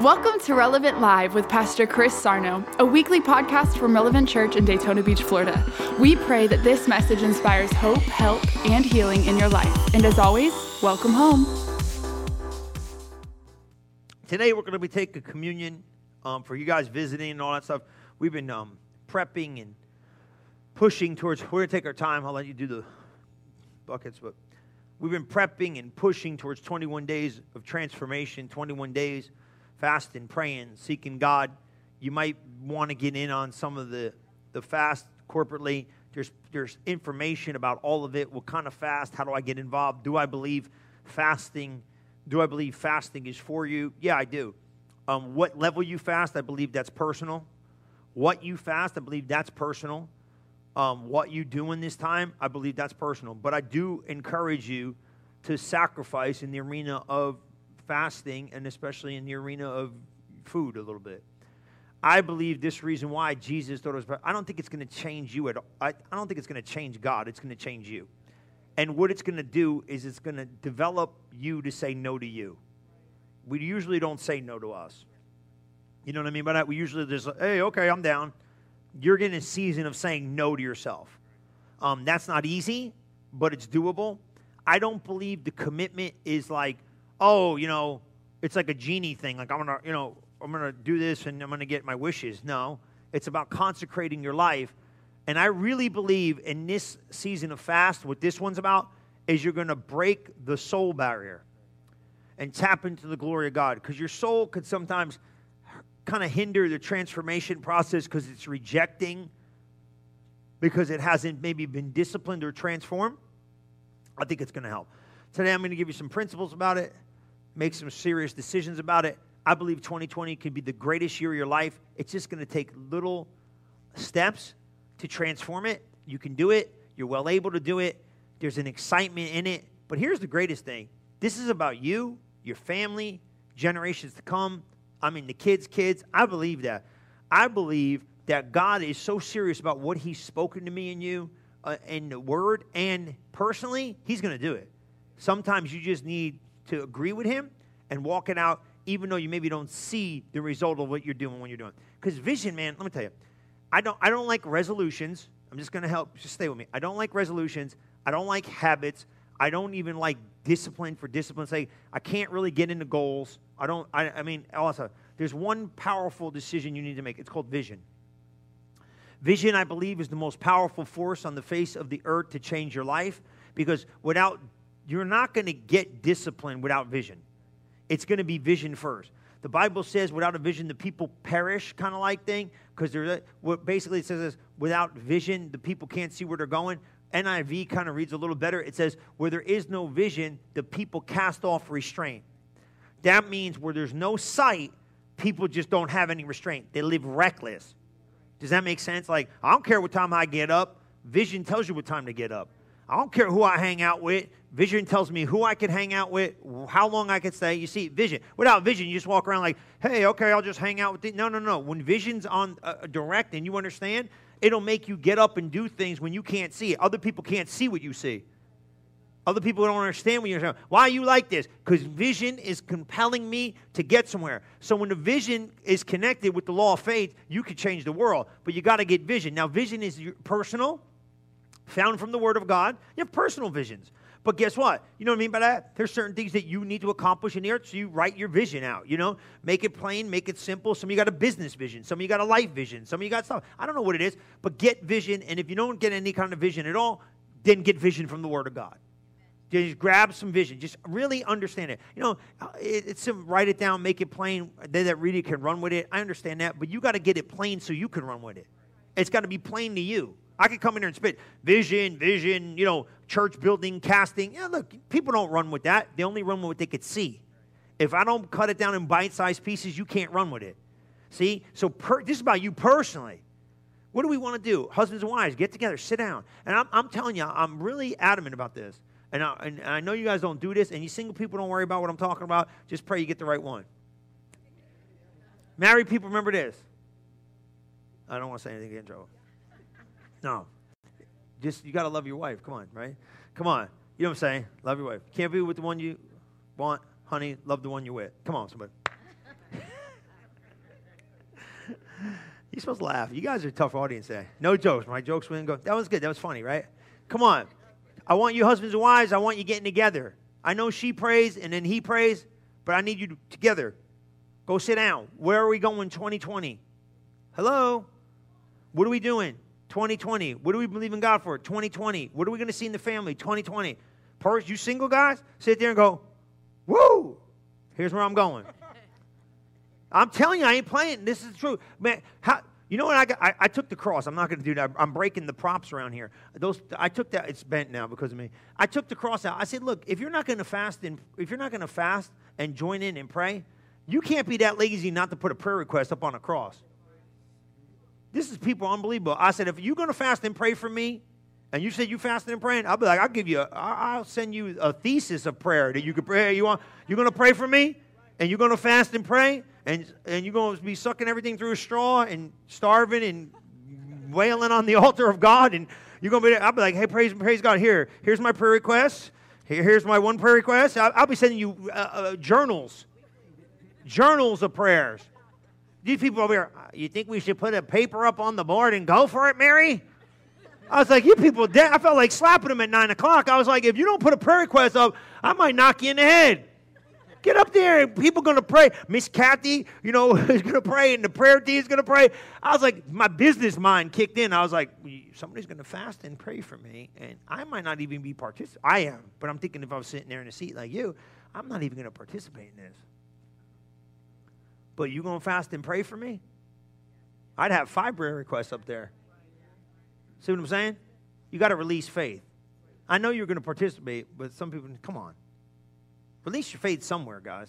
Welcome to Relevant Live with Pastor Chris Sarno, a weekly podcast from Relevant Church in Daytona Beach, Florida. We pray that this message inspires hope, help, and healing in your life. And as always, welcome home. Today we're going to be taking communion um, for you guys visiting and all that stuff. We've been um, prepping and pushing towards. We're going to take our time. I'll let you do the buckets, but we've been prepping and pushing towards 21 days of transformation, 21 days fasting, praying, seeking God. You might want to get in on some of the, the fast corporately. There's, there's information about all of it. What kind of fast? How do I get involved? Do I believe fasting? Do I believe fasting is for you? Yeah, I do. Um, what level you fast, I believe that's personal. What you fast, I believe that's personal. Um, what you do in this time, I believe that's personal. But I do encourage you to sacrifice in the arena of fasting and especially in the arena of food a little bit. I believe this reason why Jesus thought it was, I don't think it's going to change you at all. I, I don't think it's going to change God. It's going to change you. And what it's going to do is it's going to develop you to say no to you. We usually don't say no to us. You know what I mean that? We usually just, hey, okay, I'm down. You're getting a season of saying no to yourself. Um, that's not easy, but it's doable. I don't believe the commitment is like, oh, you know, it's like a genie thing. Like, I'm to, you know, I'm to do this and I'm to get my wishes. No, it's about consecrating your life. And I really believe in this season of fast, what this one's about is you're to break the soul barrier and tap into the glory of God. Because your soul could sometimes kind of hinder the transformation process because it's rejecting, because it hasn't maybe been disciplined or transformed. I think it's going to help. Today, I'm going to give you some principles about it make some serious decisions about it. I believe 2020 could be the greatest year of your life. It's just going to take little steps to transform it. You can do it. You're well able to do it. There's an excitement in it. But here's the greatest thing this is about you, your family, generations to come. I mean, the kids' kids. I believe that. I believe that God is so serious about what He's spoken to me and you uh, in the Word, and personally, He's going to do it. Sometimes you just need to agree with him and walk it out, even though you maybe don't see the result of what you're doing when you're doing. Because vision, man, let me tell you, I don't, I don't like resolutions. I'm just going to help. Just stay with me. I don't like resolutions. I don't like habits. I don't even like discipline for discipline's sake. I can't really get into goals. I don't, I, I mean, also, there's one powerful decision you need to make. It's called vision. Vision, I believe, is the most powerful force on the face of the earth to change your life because without you're not going to get discipline without vision. It's going to be vision first. The Bible says, without a vision, the people perish, kind of like thing, because they're what basically it says is without vision, the people can't see where they're going. NIV kind of reads a little better. It says, where there is no vision, the people cast off restraint. That means where there's no sight, people just don't have any restraint. They live reckless. Does that make sense? Like, I don't care what time I get up. Vision tells you what time to get up. I don't care who I hang out with. Vision tells me who I can hang out with, how long I can stay. You see, vision. Without vision, you just walk around like, hey, okay, I'll just hang out with it. No, no, no. When vision's on uh, direct and you understand, it'll make you get up and do things when you can't see it. Other people can't see what you see. Other people don't understand what you're saying. Why are you like this? Because vision is compelling me to get somewhere. So when the vision is connected with the law of faith, you can change the world. But you got to get vision. Now, vision is personal, found from the Word of God. You have personal visions. But guess what? You know what I mean by that? There's certain things that you need to accomplish in the earth, so you write your vision out. You know, make it plain, make it simple. Some of you got a business vision, some of you got a life vision, some of you got stuff. I don't know what it is, but get vision. And if you don't get any kind of vision at all, then get vision from the Word of God. Just grab some vision. Just really understand it. You know, uh, it's some write it down, make it plain. They that read it can run with it. I understand that, but you got to get it plain so you can run with it. It's got to be plain to you. I could come in here and spit vision, vision, you know, church building, casting. Yeah, look, people don't run with that. They only run with what they could see. If I don't cut it down in bite sized pieces, you can't run with it. See? So per, this is about you personally. What do we want to do? Husbands and wives, get together, sit down. And I'm, I'm telling you, I'm really adamant about this. And I, and I know you guys don't do this, and you single people don't worry about what I'm talking about. Just pray you get the right one. Married people, remember this. I don't want to say anything, get in trouble. No. Just, you got to love your wife. Come on, right? Come on. You know what I'm saying? Love your wife. Can't be with the one you want, honey. Love the one you're with. Come on, somebody. You're supposed to laugh. You guys are a tough audience today. No jokes. My jokes wouldn't go. That was good. That was funny, right? Come on. I want you husbands and wives. I want you getting together. I know she prays and then he prays, but I need you together. Go sit down. Where are we going 2020? Hello? What are we doing? 2020. What do we believe in God for? 2020. What are we going to see in the family? 2020. Purse, you single guys, sit there and go, woo, here's where I'm going. I'm telling you, I ain't playing. This is true. Man, how, you know what? I, got, I, I took the cross. I'm not going to do that. I'm breaking the props around here. Those I took that. It's bent now because of me. I took the cross out. I said, look, if you're not going to fast and if you're not going to fast and join in and pray, you can't be that lazy not to put a prayer request up on a cross. This is people unbelievable. I said, if you're going to fast and pray for me, and you said you fasting and praying, I'll be like, I'll give you, a, I'll send you a thesis of prayer that you could pray. You want, you're going to pray for me, and you're going to fast and pray, and and you're going to be sucking everything through a straw and starving and wailing on the altar of God, and you're going to be. I'll be like, hey, praise praise God. Here, here's my prayer request. Here, here's my one prayer request. I'll, I'll be sending you uh, uh, journals, journals of prayers. These people over here, uh, you think we should put a paper up on the board and go for it, Mary? I was like, you people. I felt like slapping them at 9 o'clock. I was like, if you don't put a prayer request up, I might knock you in the head. Get up there and people to pray. Miss Kathy, you know, is to pray and the prayer team is to pray. I was like, my business mind kicked in. I was like, somebody's to fast and pray for me. And I might not even be participating. I am. But I'm thinking if I was sitting there in a seat like you, I'm not even to participate in this. But you going to fast and pray for me? I'd have five prayer requests up there. See what I'm saying? You got to release faith. I know you're going to participate, but some people, come on. Release your faith somewhere, guys.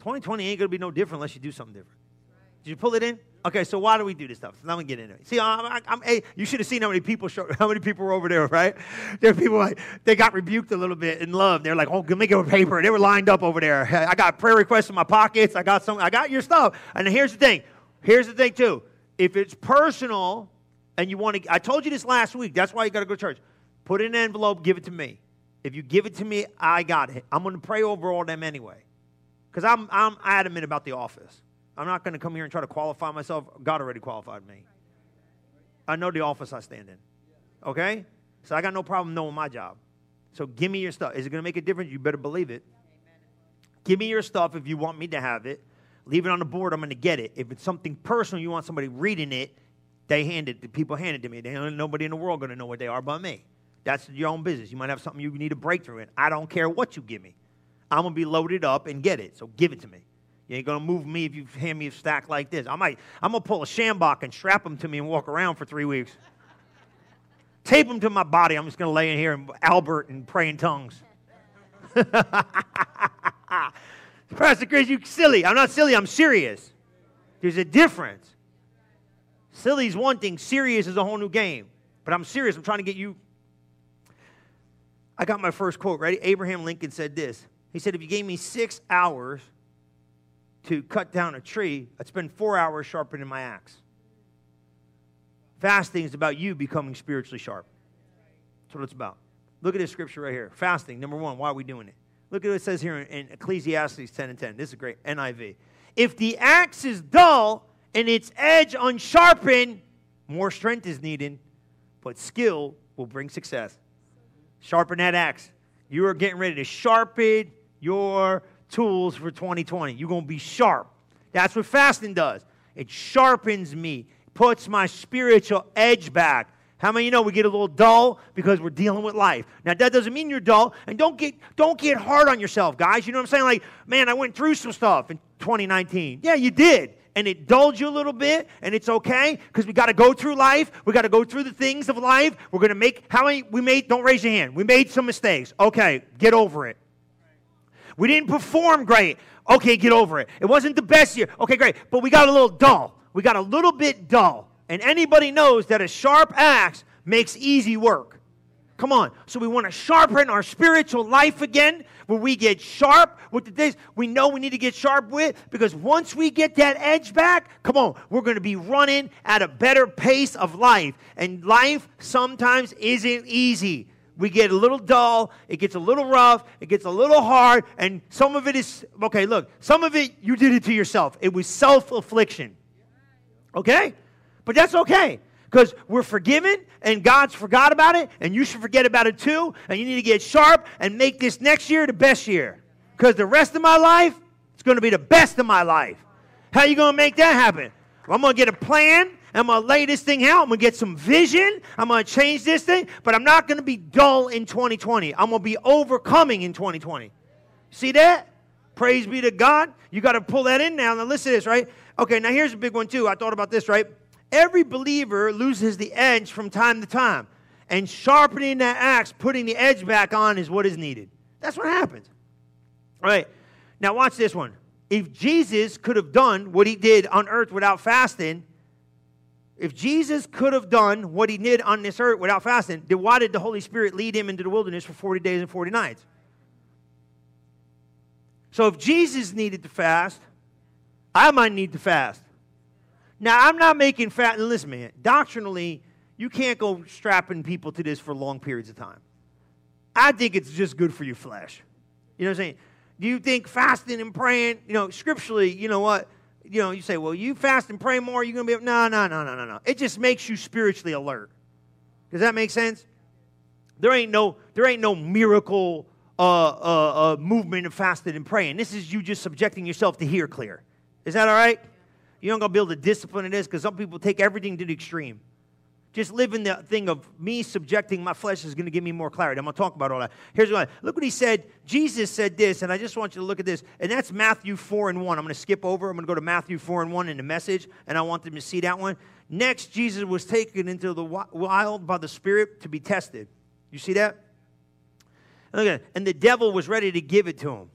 2020 ain't going to be no different unless you do something different. Did you pull it in? Okay, so why do we do this stuff? So let me get into it. See, I'm, I'm, hey, you should have seen how many people show, how many people were over there, right? There are people like they got rebuked a little bit in love. They're like, "Oh, give me get a paper." They were lined up over there. I got prayer requests in my pockets. I got some. I got your stuff. And here's the thing. Here's the thing too. If it's personal and you want to, I told you this last week. That's why you got to go to church. Put in an envelope. Give it to me. If you give it to me, I got it. I'm going to pray over all them anyway, because I'm I'm adamant about the office. I'm not going to come here and try to qualify myself. God already qualified me. I know the office I stand in. Okay? So I got no problem knowing my job. So give me your stuff. Is it going to make a difference? You better believe it. Give me your stuff if you want me to have it. Leave it on the board. I'm going to get it. If it's something personal, you want somebody reading it, they hand it. The people hand it to me. They, nobody in the world going to know what they are but me. That's your own business. You might have something you need a breakthrough in. I don't care what you give me. I'm going to be loaded up and get it. So give it to me. You ain't gonna move me if you hand me a stack like this. I might, I'm gonna pull a Schambach and strap them to me and walk around for three weeks. Tape them to my body. I'm just gonna lay in here and Albert and pray in tongues. Pastor Chris, you silly. I'm not silly. I'm serious. There's a difference. Silly is one thing. Serious is a whole new game. But I'm serious. I'm trying to get you. I got my first quote. Ready? Abraham Lincoln said this. He said, "If you gave me six hours to cut down a tree, I'd spend four hours sharpening my axe. Fasting is about you becoming spiritually sharp. That's what it's about. Look at this scripture right here. Fasting, number one, why are we doing it? Look at what it says here in Ecclesiastes 10 and 10. This is great. NIV. If the axe is dull and its edge unsharpened, more strength is needed, but skill will bring success. Sharpen that axe. You are getting ready to sharpen your tools for 2020. You're going to be sharp. That's what fasting does. It sharpens me, puts my spiritual edge back. How many you know we get a little dull because we're dealing with life? Now that doesn't mean you're dull, and don't get don't get hard on yourself, guys. You know what I'm saying? Like, man, I went through some stuff in 2019. Yeah, you did. And it dulled you a little bit, and it's okay because we got to go through life. We got to go through the things of life. We're to make how many we made. Don't raise your hand. We made some mistakes. Okay, get over it. We didn't perform great. Okay, get over it. It wasn't the best year. Okay, great. But we got a little dull. We got a little bit dull. And anybody knows that a sharp axe makes easy work. Come on. So we want to sharpen our spiritual life again, where we get sharp with the things we know we need to get sharp with, because once we get that edge back, come on, we're going to be running at a better pace of life. And life sometimes isn't easy we get a little dull, it gets a little rough, it gets a little hard, and some of it is okay, look, some of it you did it to yourself. It was self affliction. Okay? But that's okay because we're forgiven and God's forgot about it, and you should forget about it too. And you need to get sharp and make this next year the best year because the rest of my life it's going to be the best of my life. How you going to make that happen? Well, I'm going to get a plan. I'm going to lay this thing out. I'm going to get some vision. I'm going to change this thing, but I'm not going to be dull in 2020. I'm going to be overcoming in 2020. See that? Praise be to God. You got to pull that in now. Now, listen to this, right? Okay, now here's a big one, too. I thought about this, right? Every believer loses the edge from time to time. And sharpening that axe, putting the edge back on, is what is needed. That's what happens. All right. Now, watch this one. If Jesus could have done what he did on earth without fasting, if Jesus could have done what he did on this earth without fasting, then why did the Holy Spirit lead him into the wilderness for 40 days and 40 nights? So if Jesus needed to fast, I might need to fast. Now, I'm not making fat. Listen, man, doctrinally, you can't go strapping people to this for long periods of time. I think it's just good for your flesh. You know what I'm saying? Do you think fasting and praying, you know, scripturally, you know what? You know, you say, well, you fast and pray more, you're going to be, no, no, no, no, no, no. It just makes you spiritually alert. Does that make sense? There ain't no, there ain't no miracle uh, uh, uh, movement of fasting and praying. This is you just subjecting yourself to hear clear. Is that all right? You don't gonna be able to discipline in this because some people take everything to the extreme. Just living the thing of me subjecting my flesh is going to give me more clarity. I'm going to talk about all that. Here's what look what he said. Jesus said this, and I just want you to look at this. And that's Matthew 4 and 1. I'm going to skip over. I'm going to go to Matthew 4 and 1 in the message, and I want them to see that one. Next, Jesus was taken into the wild by the Spirit to be tested. You see that? Look at. And the devil was ready to give it to him.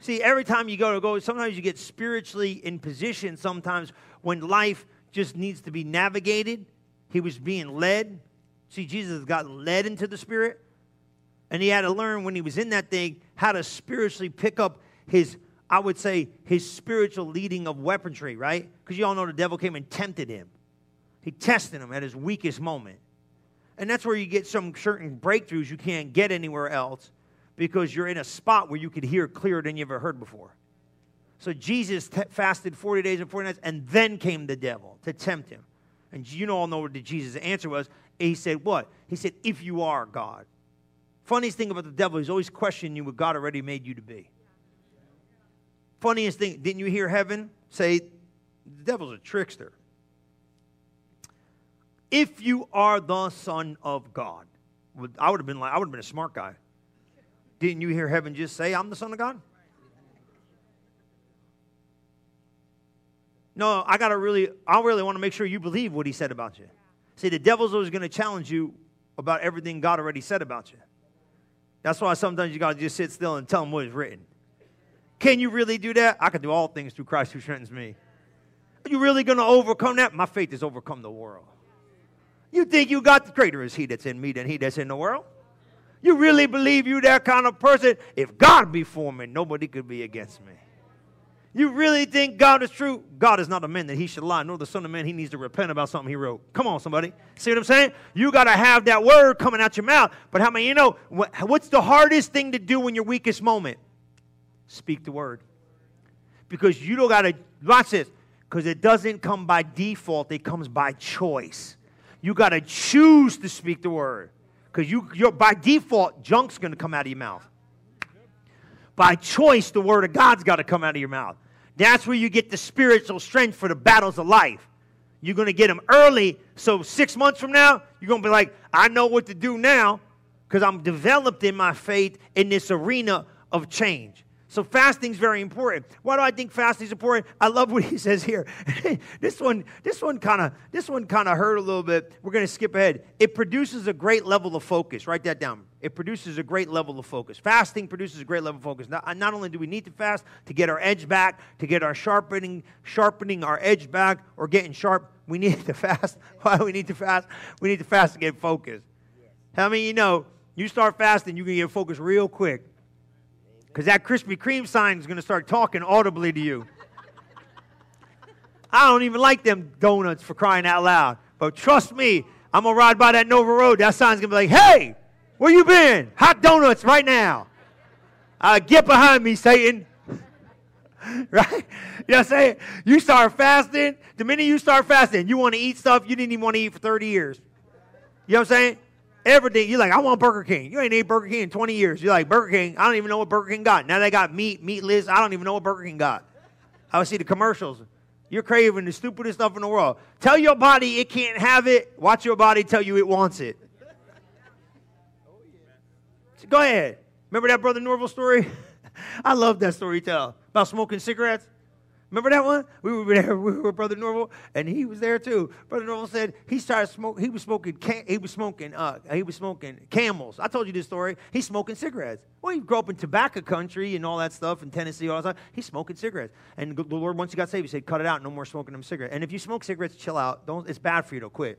See, every time you go to go, sometimes you get spiritually in position sometimes when life just needs to be navigated. He was being led. See, Jesus got led into the Spirit. And he had to learn when he was in that thing how to spiritually pick up his, I would say, his spiritual leading of weaponry, right? Because you all know the devil came and tempted him. He tested him at his weakest moment. And that's where you get some certain breakthroughs you can't get anywhere else because you're in a spot where you could hear clearer than you ever heard before. So Jesus t- fasted 40 days and 40 nights, and then came the devil to tempt him. And you all know what Jesus' answer was. He said, What? He said, If you are God. Funniest thing about the devil, he's always questioning you what God already made you to be. Funniest thing, didn't you hear heaven say, The devil's a trickster? If you are the Son of God, I would have been like, I would have been a smart guy. Didn't you hear heaven just say, I'm the Son of God? No, I got to really, I really want to make sure you believe what he said about you. See, the devil's always to challenge you about everything God already said about you. That's why sometimes you got to just sit still and tell him what is written. Can you really do that? I can do all things through Christ who strengthens me. Are you really to overcome that? My faith has overcome the world. You think you got the greater is he that's in me than he that's in the world? You really believe you that kind of person? If God be for me, nobody could be against me. You really think God is true? God is not a man that he should lie, nor the son of man he needs to repent about something he wrote. Come on, somebody. See what I'm saying? You got to have that word coming out your mouth. But how many you know what's the hardest thing to do in your weakest moment? Speak the word. Because you don't got to, watch this, because it doesn't come by default, it comes by choice. You got to choose to speak the word. Because you, you're, by default, junk's going to come out of your mouth. By choice, the word of God's got to come out of your mouth. That's where you get the spiritual strength for the battles of life. You're going to get them early. So six months from now, you're going to be like, I know what to do now because I'm developed in my faith in this arena of change. So fasting is very important. Why do I think fasting is important? I love what he says here. this one, this one kind of, this one kind of hurt a little bit. We're going to skip ahead. It produces a great level of focus. Write that down. It produces a great level of focus. Fasting produces a great level of focus. Not, not only do we need to fast to get our edge back, to get our sharpening, sharpening our edge back, or getting sharp, we need to fast. Why do we need to fast? We need to fast to get focused. How many you know you start fasting, you can get focused real quick because that Krispy Kreme sign is going to start talking audibly to you. I don't even like them donuts for crying out loud. But trust me, I'm going to ride by that Nova Road. That sign's going to be like, hey, where you been? Hot donuts right now. Uh, get behind me, Satan. right? You know what I'm saying? You start fasting, the minute you start fasting, you want to eat stuff you didn't even want to eat for 30 years. You know what I'm saying? Every day, you're like, I want Burger King. You ain't ate Burger King in 20 years. You're like, Burger King, I don't even know what Burger King got. Now they got meat, meatless. I don't even know what Burger King got. I would see the commercials. You're craving the stupidest stuff in the world. Tell your body it can't have it. Watch your body tell you it wants it. So go ahead. Remember that Brother Norvel story? I love that story tell about smoking cigarettes. Remember that one? We were there. We were Brother Norvel, and he was there too. Brother Norvel said he started smoking. He was smoking. He was smoking. Uh, he was smoking camels. I told you this story. He's smoking cigarettes. Well, he grew up in tobacco country and all that stuff in Tennessee. All that. He's smoking cigarettes. And the Lord, once he got saved, he said, "Cut it out. No more smoking them cigarettes." And if you smoke cigarettes, chill out. Don't. It's bad for you to quit.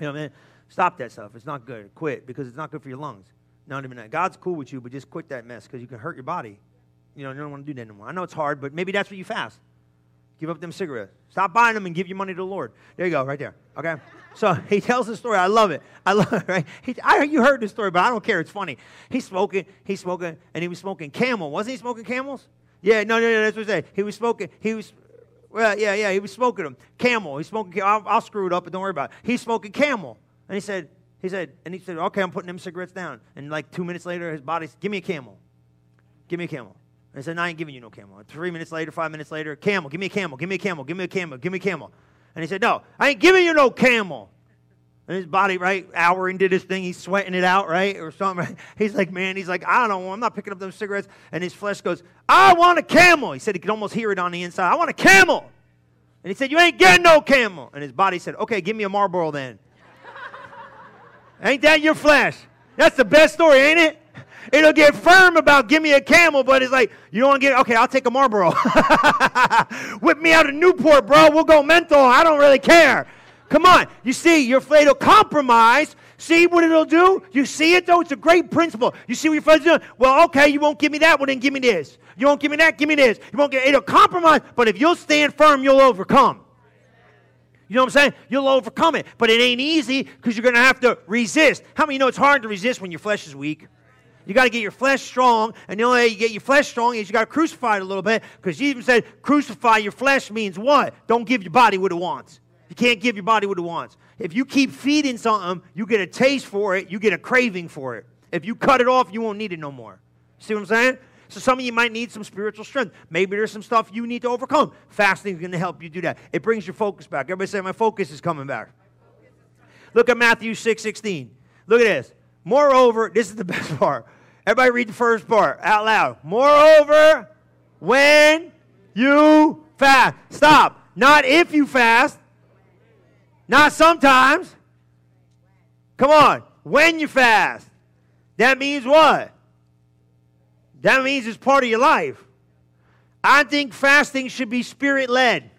You know, man. Stop that stuff. It's not good. Quit because it's not good for your lungs. Not even that. God's cool with you, but just quit that mess because you can hurt your body. You know, you don't want to do that anymore. I know it's hard, but maybe that's what you fast. Give up them cigarettes. Stop buying them and give your money to the Lord. There you go, right there. Okay? So he tells the story. I love it. I love it, right? He, I, you heard the story, but I don't care. It's funny. He's smoking, he's smoking, and he was smoking camel. Wasn't he smoking camels? Yeah, no, no, no, that's what he said. He was smoking, he was, well, yeah, yeah, he was smoking them. Camel. He's smoking, I'll, I'll screw it up, but don't worry about it. He's smoking camel. And he said, he said, and he said, okay, I'm putting them cigarettes down. And like two minutes later, his body said, give me a camel. Give me a camel. And he said, no, I ain't giving you no camel. And three minutes later, five minutes later, camel, give me a camel, give me a camel, give me a camel, give me a camel. And he said, no, I ain't giving you no camel. And his body, right, hour into this thing, he's sweating it out, right, or something. Right? He's like, man, he's like, I don't know, I'm not picking up those cigarettes. And his flesh goes, I want a camel. He said he could almost hear it on the inside. I want a camel. And he said, you ain't getting no camel. And his body said, okay, give me a Marlboro then. ain't that your flesh? That's the best story, ain't it? It'll get firm about give me a camel, but it's like, you don't get, okay, I'll take a Marlboro. Whip me out of Newport, bro. We'll go menthol. I don't really care. Come on. You see, afraid of compromise. See what it'll do? You see it though? It's a great principle. You see what your friends doing? Well, okay, you won't give me that, well then give me this. You won't give me that, give me this. You won't get it'll compromise, but if you'll stand firm, you'll overcome. You know what I'm saying? You'll overcome it. But it ain't easy because you're gonna have to resist. How many know it's hard to resist when your flesh is weak? You got to get your flesh strong, and the only way you get your flesh strong is you got to crucify it a little bit, because Jesus said, crucify your flesh means what? Don't give your body what it wants. You can't give your body what it wants. If you keep feeding something, you get a taste for it, you get a craving for it. If you cut it off, you won't need it no more. See what I'm saying? So some of you might need some spiritual strength. Maybe there's some stuff you need to overcome. Fasting is going to help you do that. It brings your focus back. Everybody say, my focus is coming back. Look at Matthew 6, 16. Look at this. Moreover, this is the best part. Everybody read the first part out loud. Moreover, when you fast. Stop. Not if you fast. Not sometimes. Come on. When you fast. That means what? That means it's part of your life. I think fasting should be spirit led.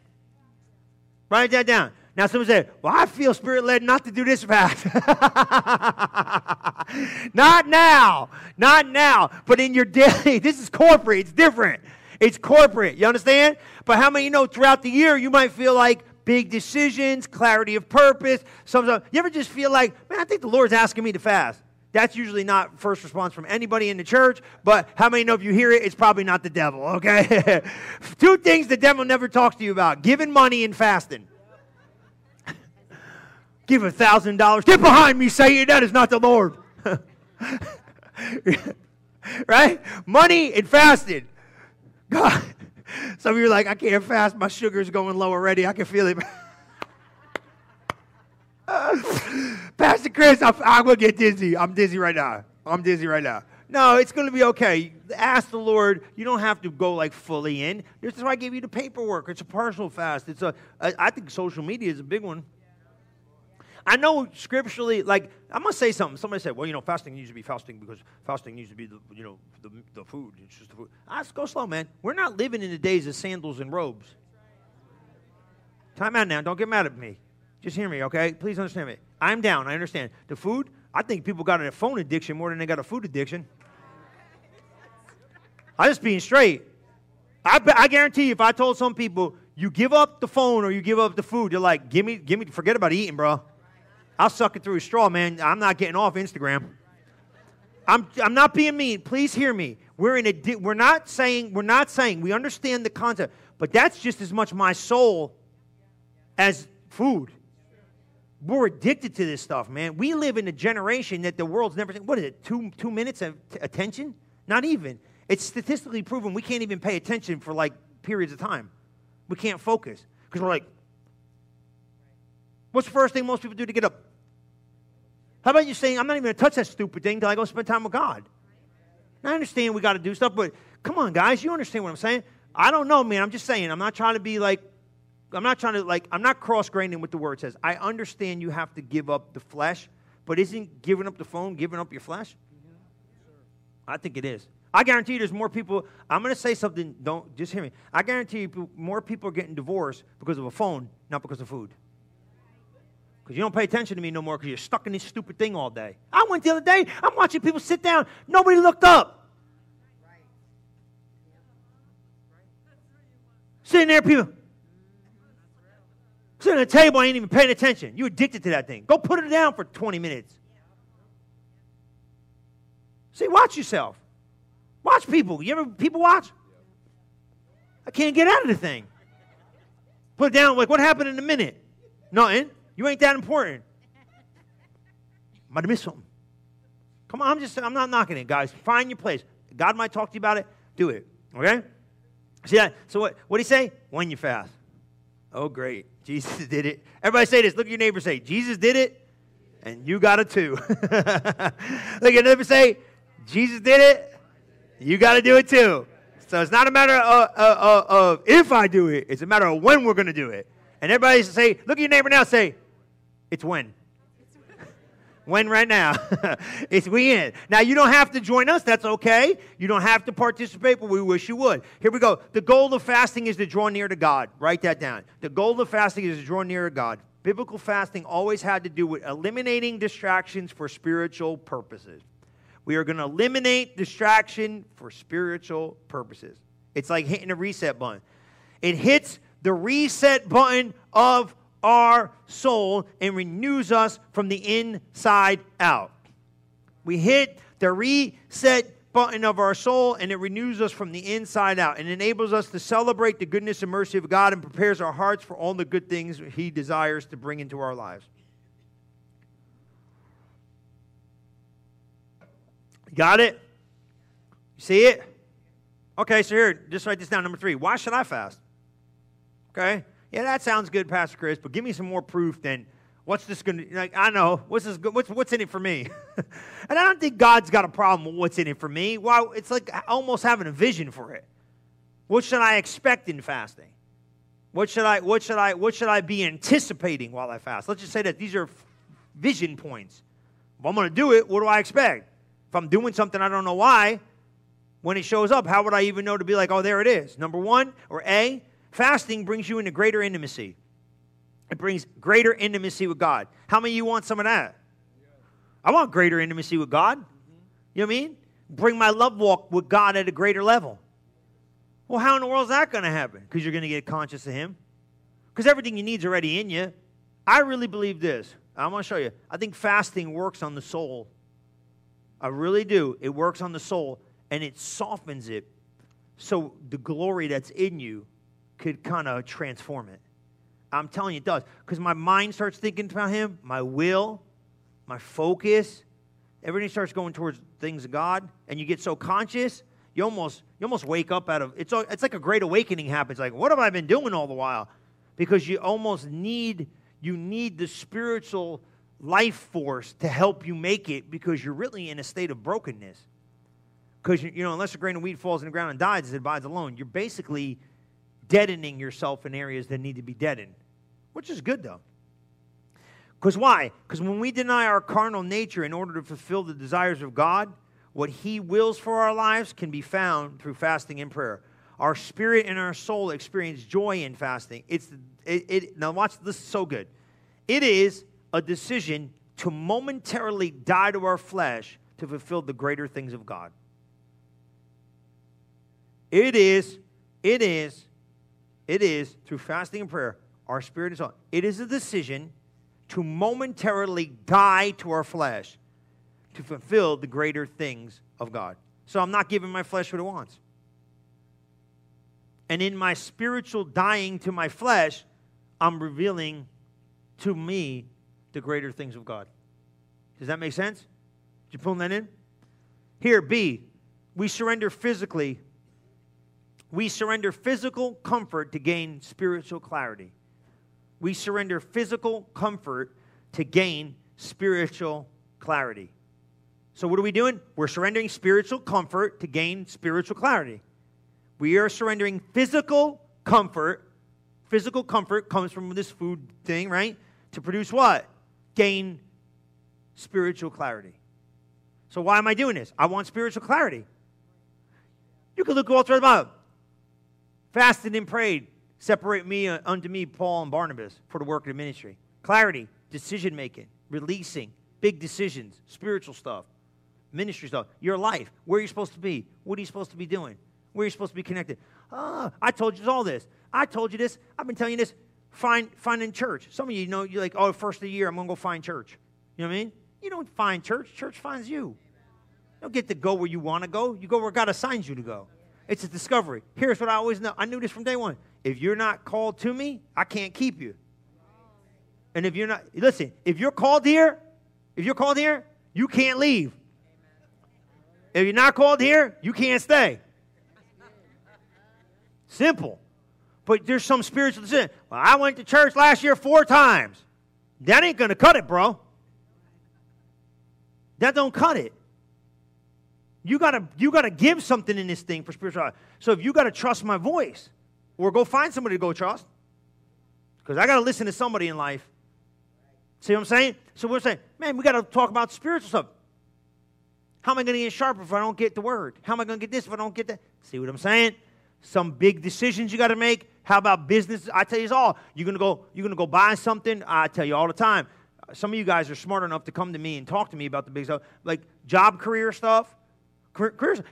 Write that down. Now, someone said, Well, I feel spirit led not to do this fast. not now. Not now. But in your daily, this is corporate. It's different. It's corporate. You understand? But how many you know throughout the year you might feel like big decisions, clarity of purpose. Sometimes you ever just feel like, man, I think the Lord's asking me to fast. That's usually not first response from anybody in the church, but how many know if you hear it, it's probably not the devil, okay? Two things the devil never talks to you about giving money and fasting. Give a thousand dollars. Get behind me, Satan. That is not the Lord. right? Money and fasting. God. Some of you are like, I can't fast. My sugar's going low already. I can feel it. Pastor Chris, I'm, I'm going to get dizzy. I'm dizzy right now. I'm dizzy right now. No, it's going to be okay. Ask the Lord. You don't have to go like fully in. This is why I gave you the paperwork. It's a partial fast. It's a. I think social media is a big one. I know scripturally, like, I'm going to say something. Somebody said, well, you know, fasting needs to be fasting because fasting needs to be, the, you know, the, the food. It's just the food. I just go slow, man. We're not living in the days of sandals and robes. Time out now. Don't get mad at me. Just hear me, okay? Please understand me. I'm down. I understand. The food, I think people got a phone addiction more than they got a food addiction. I'm just being straight. I, I guarantee you, if I told some people, you give up the phone or you give up the food, they're like, give me, give me, forget about eating, bro. I'll suck it through a straw, man. I'm not getting off Instagram. I'm, I'm not being mean. Please hear me. We're in a we're not saying we're not saying we understand the concept, but that's just as much my soul as food. We're addicted to this stuff, man. We live in a generation that the world's never seen. What is it? Two two minutes of attention? Not even. It's statistically proven we can't even pay attention for like periods of time. We can't focus because we're like, what's the first thing most people do to get up? How about you saying, I'm not even going to touch that stupid thing until I go spend time with God? I understand we got to do stuff, but come on, guys, you understand what I'm saying? I don't know, man. I'm just saying. I'm not trying to be like, I'm not trying to like, I'm not cross graining what the word says. I understand you have to give up the flesh, but isn't giving up the phone giving up your flesh? I think it is. I guarantee you there's more people. I'm going to say something, don't just hear me. I guarantee you more people are getting divorced because of a phone, not because of food. Because you don't pay attention to me no more because you're stuck in this stupid thing all day. I went the other day, I'm watching people sit down, nobody looked up. Sitting there, people. Sitting at the table, I ain't even paying attention. You're addicted to that thing. Go put it down for 20 minutes. See, watch yourself. Watch people. You ever people watch? I can't get out of the thing. Put it down. Like, what happened in a minute? Nothing. You ain't that important. Might have missed something. Come on, I'm just I'm not knocking it, guys. Find your place. God might talk to you about it. Do it. Okay? See that? So what what did he say? When you fast. Oh, great. Jesus did it. Everybody say this. Look at your neighbor say, Jesus did it, and you got it too. Look at your neighbor say, Jesus did it, you got to do it too. So it's not a matter of, of, of, if I do it, it's a matter of when we're going to do it. And everybody say, look at your neighbor now, say, it's when. when right now. it's we in. Now you don't have to join us, that's okay. You don't have to participate, but we wish you would. Here we go. The goal of fasting is to draw near to God. Write that down. The goal of fasting is to draw near to God. Biblical fasting always had to do with eliminating distractions for spiritual purposes. We are going to eliminate distraction for spiritual purposes. It's like hitting a reset button. It hits the reset button of our soul and renews us from the inside out. We hit the reset button of our soul and it renews us from the inside out and enables us to celebrate the goodness and mercy of God and prepares our hearts for all the good things He desires to bring into our lives. Got it? See it? Okay, so here, just write this down. Number three. Why should I fast? Okay? Yeah, that sounds good, Pastor Chris, but give me some more proof than what's this going to, like, I know, what's this, what's, what's in it for me? and I don't think God's got a problem with what's in it for me. Why? it's like almost having a vision for it. What should I expect in fasting? What should I, what should I, what should I be anticipating while I fast? Let's just say that these are vision points. If I'm going to do it, what do I expect? If I'm doing something I don't know why, when it shows up, how would I even know to be like, oh, there it is? Number one, or A, fasting brings you into greater intimacy. It brings greater intimacy with God. How many of you want some of that? I want greater intimacy with God. You know what I mean? Bring my love walk with God at a greater level. Well, how in the world is that going to happen? Because you're going to get conscious of Him. Because everything you need is already in you. I really believe this. I'm going to show you. I think fasting works on the soul I really do. It works on the soul and it softens it so the glory that's in you could kind of transform it. I'm telling you, it does. Because my mind starts thinking about Him, my will, my focus, everything starts going towards things of God, and you get so conscious, you almost you almost wake up out of it's it's like a great awakening happens. Like, what have I been doing all the while? Because you almost need you need the spiritual life force to help you make it because you're really in a state of brokenness. Because, you know, unless a grain of wheat falls in the ground and dies, it abides alone. You're basically deadening yourself in areas that need to be deadened, which is good, though. Because why? Because when we deny our carnal nature in order to fulfill the desires of God, what He wills for our lives can be found through fasting and prayer. Our spirit and our soul experience joy in fasting. It's it, it now watch this is so good. It is a decision to momentarily die to our flesh to fulfill the greater things of God. It is, it is, it is through fasting and prayer, our spirit is on. It is a decision to momentarily die to our flesh to fulfill the greater things of God. So I'm not giving my flesh what it wants. And in my spiritual dying to my flesh, I'm revealing to me the greater things of God. Does that make sense? Did you pull that in? Here, B, we surrender physically. We surrender physical comfort to gain spiritual clarity. We surrender physical comfort to gain spiritual clarity. So, what are we doing? We're surrendering spiritual comfort to gain spiritual clarity. We are surrendering physical comfort. Physical comfort comes from this food thing, right? To produce what? Gain spiritual clarity. So, why am I doing this? I want spiritual clarity. You can look all through the Bible. Fasted and prayed. Separate me uh, unto me, Paul and Barnabas, for the work of the ministry. Clarity, decision making, releasing, big decisions, spiritual stuff, ministry stuff, your life, where you're supposed to be, what are you supposed to be doing, where you're supposed to be connected. Ah, I told you all this. I told you this. I've been telling you this. Find finding church. Some of you know you're like, oh, first of the year, I'm gonna go find church. You know what I mean? You don't find church, church finds you. You don't get to go where you want to go. You go where God assigns you to go. It's a discovery. Here's what I always know. I knew this from day one. If you're not called to me, I can't keep you. And if you're not, listen, if you're called here, if you're called here, you can't leave. If you're not called here, you can't stay. Simple. But there's some spiritual decision. Well, I went to church last year four times. That ain't going to cut it, bro. That don't cut it. You gotta, you gotta give something in this thing for spirituality. So if you gotta trust my voice, or go find somebody to go trust, because I gotta listen to somebody in life. See what I'm saying? So we're saying, man, we gotta talk about spiritual stuff. How am I gonna get sharper if I don't get the word? How am I gonna get this if I don't get that? See what I'm saying? Some big decisions you gotta make. How about business? I tell you it's all. You're gonna go, you're gonna go buy something. I tell you all the time. Some of you guys are smart enough to come to me and talk to me about the big stuff, like job career stuff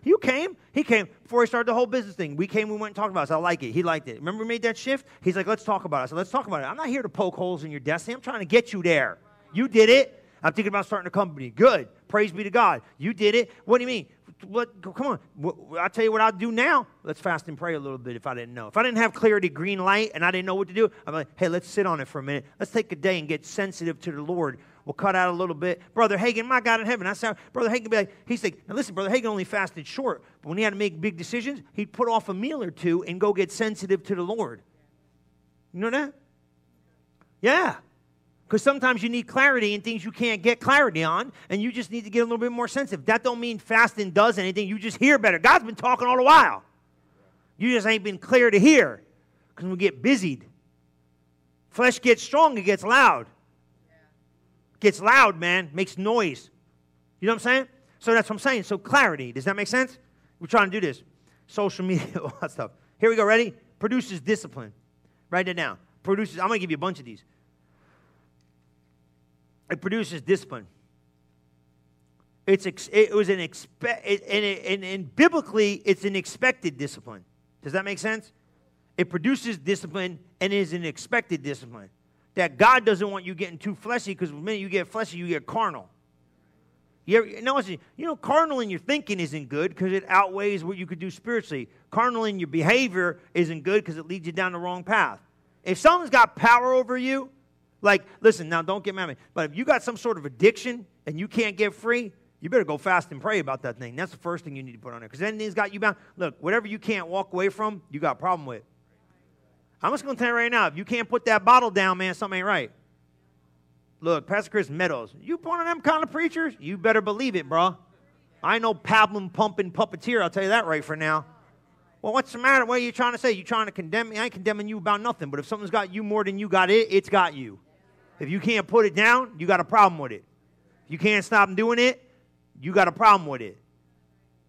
You came. He came before he started the whole business thing. We came, we went and talked about it. I, said, I like it. He liked it. Remember we made that shift? He's like, let's talk about it. I said, let's talk about it. I'm not here to poke holes in your destiny. I'm trying to get you there. You did it. I'm thinking about starting a company. Good. Praise be to God. You did it. What do you mean? What, come on. I'll tell you what I'll do now. Let's fast and pray a little bit if I didn't know. If I didn't have clarity, green light, and I didn't know what to do, I'm like, hey, let's sit on it for a minute. Let's take a day and get sensitive to the Lord We'll cut out a little bit. Brother Hagin, my God in heaven. I said, Brother Hagin be like, he's like, now listen, Brother Hagin only fasted short, but when he had to make big decisions, he'd put off a meal or two and go get sensitive to the Lord. You know that? Yeah. Because sometimes you need clarity in things you can't get clarity on, and you just need to get a little bit more sensitive. That don't mean fasting does anything. You just hear better. God's been talking all the while. You just ain't been clear to hear because we get busied. Flesh gets strong, it gets loud gets loud, man, makes noise. You know what I'm saying? So that's what I'm saying. So clarity. Does that make sense? We're trying to do this. Social media, all that stuff. Here we go. Ready? Produces discipline. Write it down. Produces, I'm going to give you a bunch of these. It produces discipline. It's ex, it was an expect, and, and, and biblically, it's an expected discipline. Does that make sense? It produces discipline and is an expected discipline that God doesn't want you getting too fleshy because the minute you get fleshy, you get carnal. You, ever, no, you know, carnal in your thinking isn't good because it outweighs what you could do spiritually. Carnal in your behavior isn't good because it leads you down the wrong path. If someone's got power over you, like, listen, now don't get mad at me, but if you got some sort of addiction and you can't get free, you better go fast and pray about that thing. That's the first thing you need to put on there because anything's got you bound. Look, whatever you can't walk away from, you got a problem with. I'm just going to tell you right now, if you can't put that bottle down, man, something ain't right. Look, Pastor Chris Meadows, you one of them kind of preachers? You better believe it, bro. I know pablum pumping puppeteer, I'll tell you that right for now. Well, what's the matter? What are you trying to say? You trying to condemn me? I ain't condemning you about nothing, but if something's got you more than you got it, it's got you. If you can't put it down, you got a problem with it. If you can't stop doing it, you got a problem with it.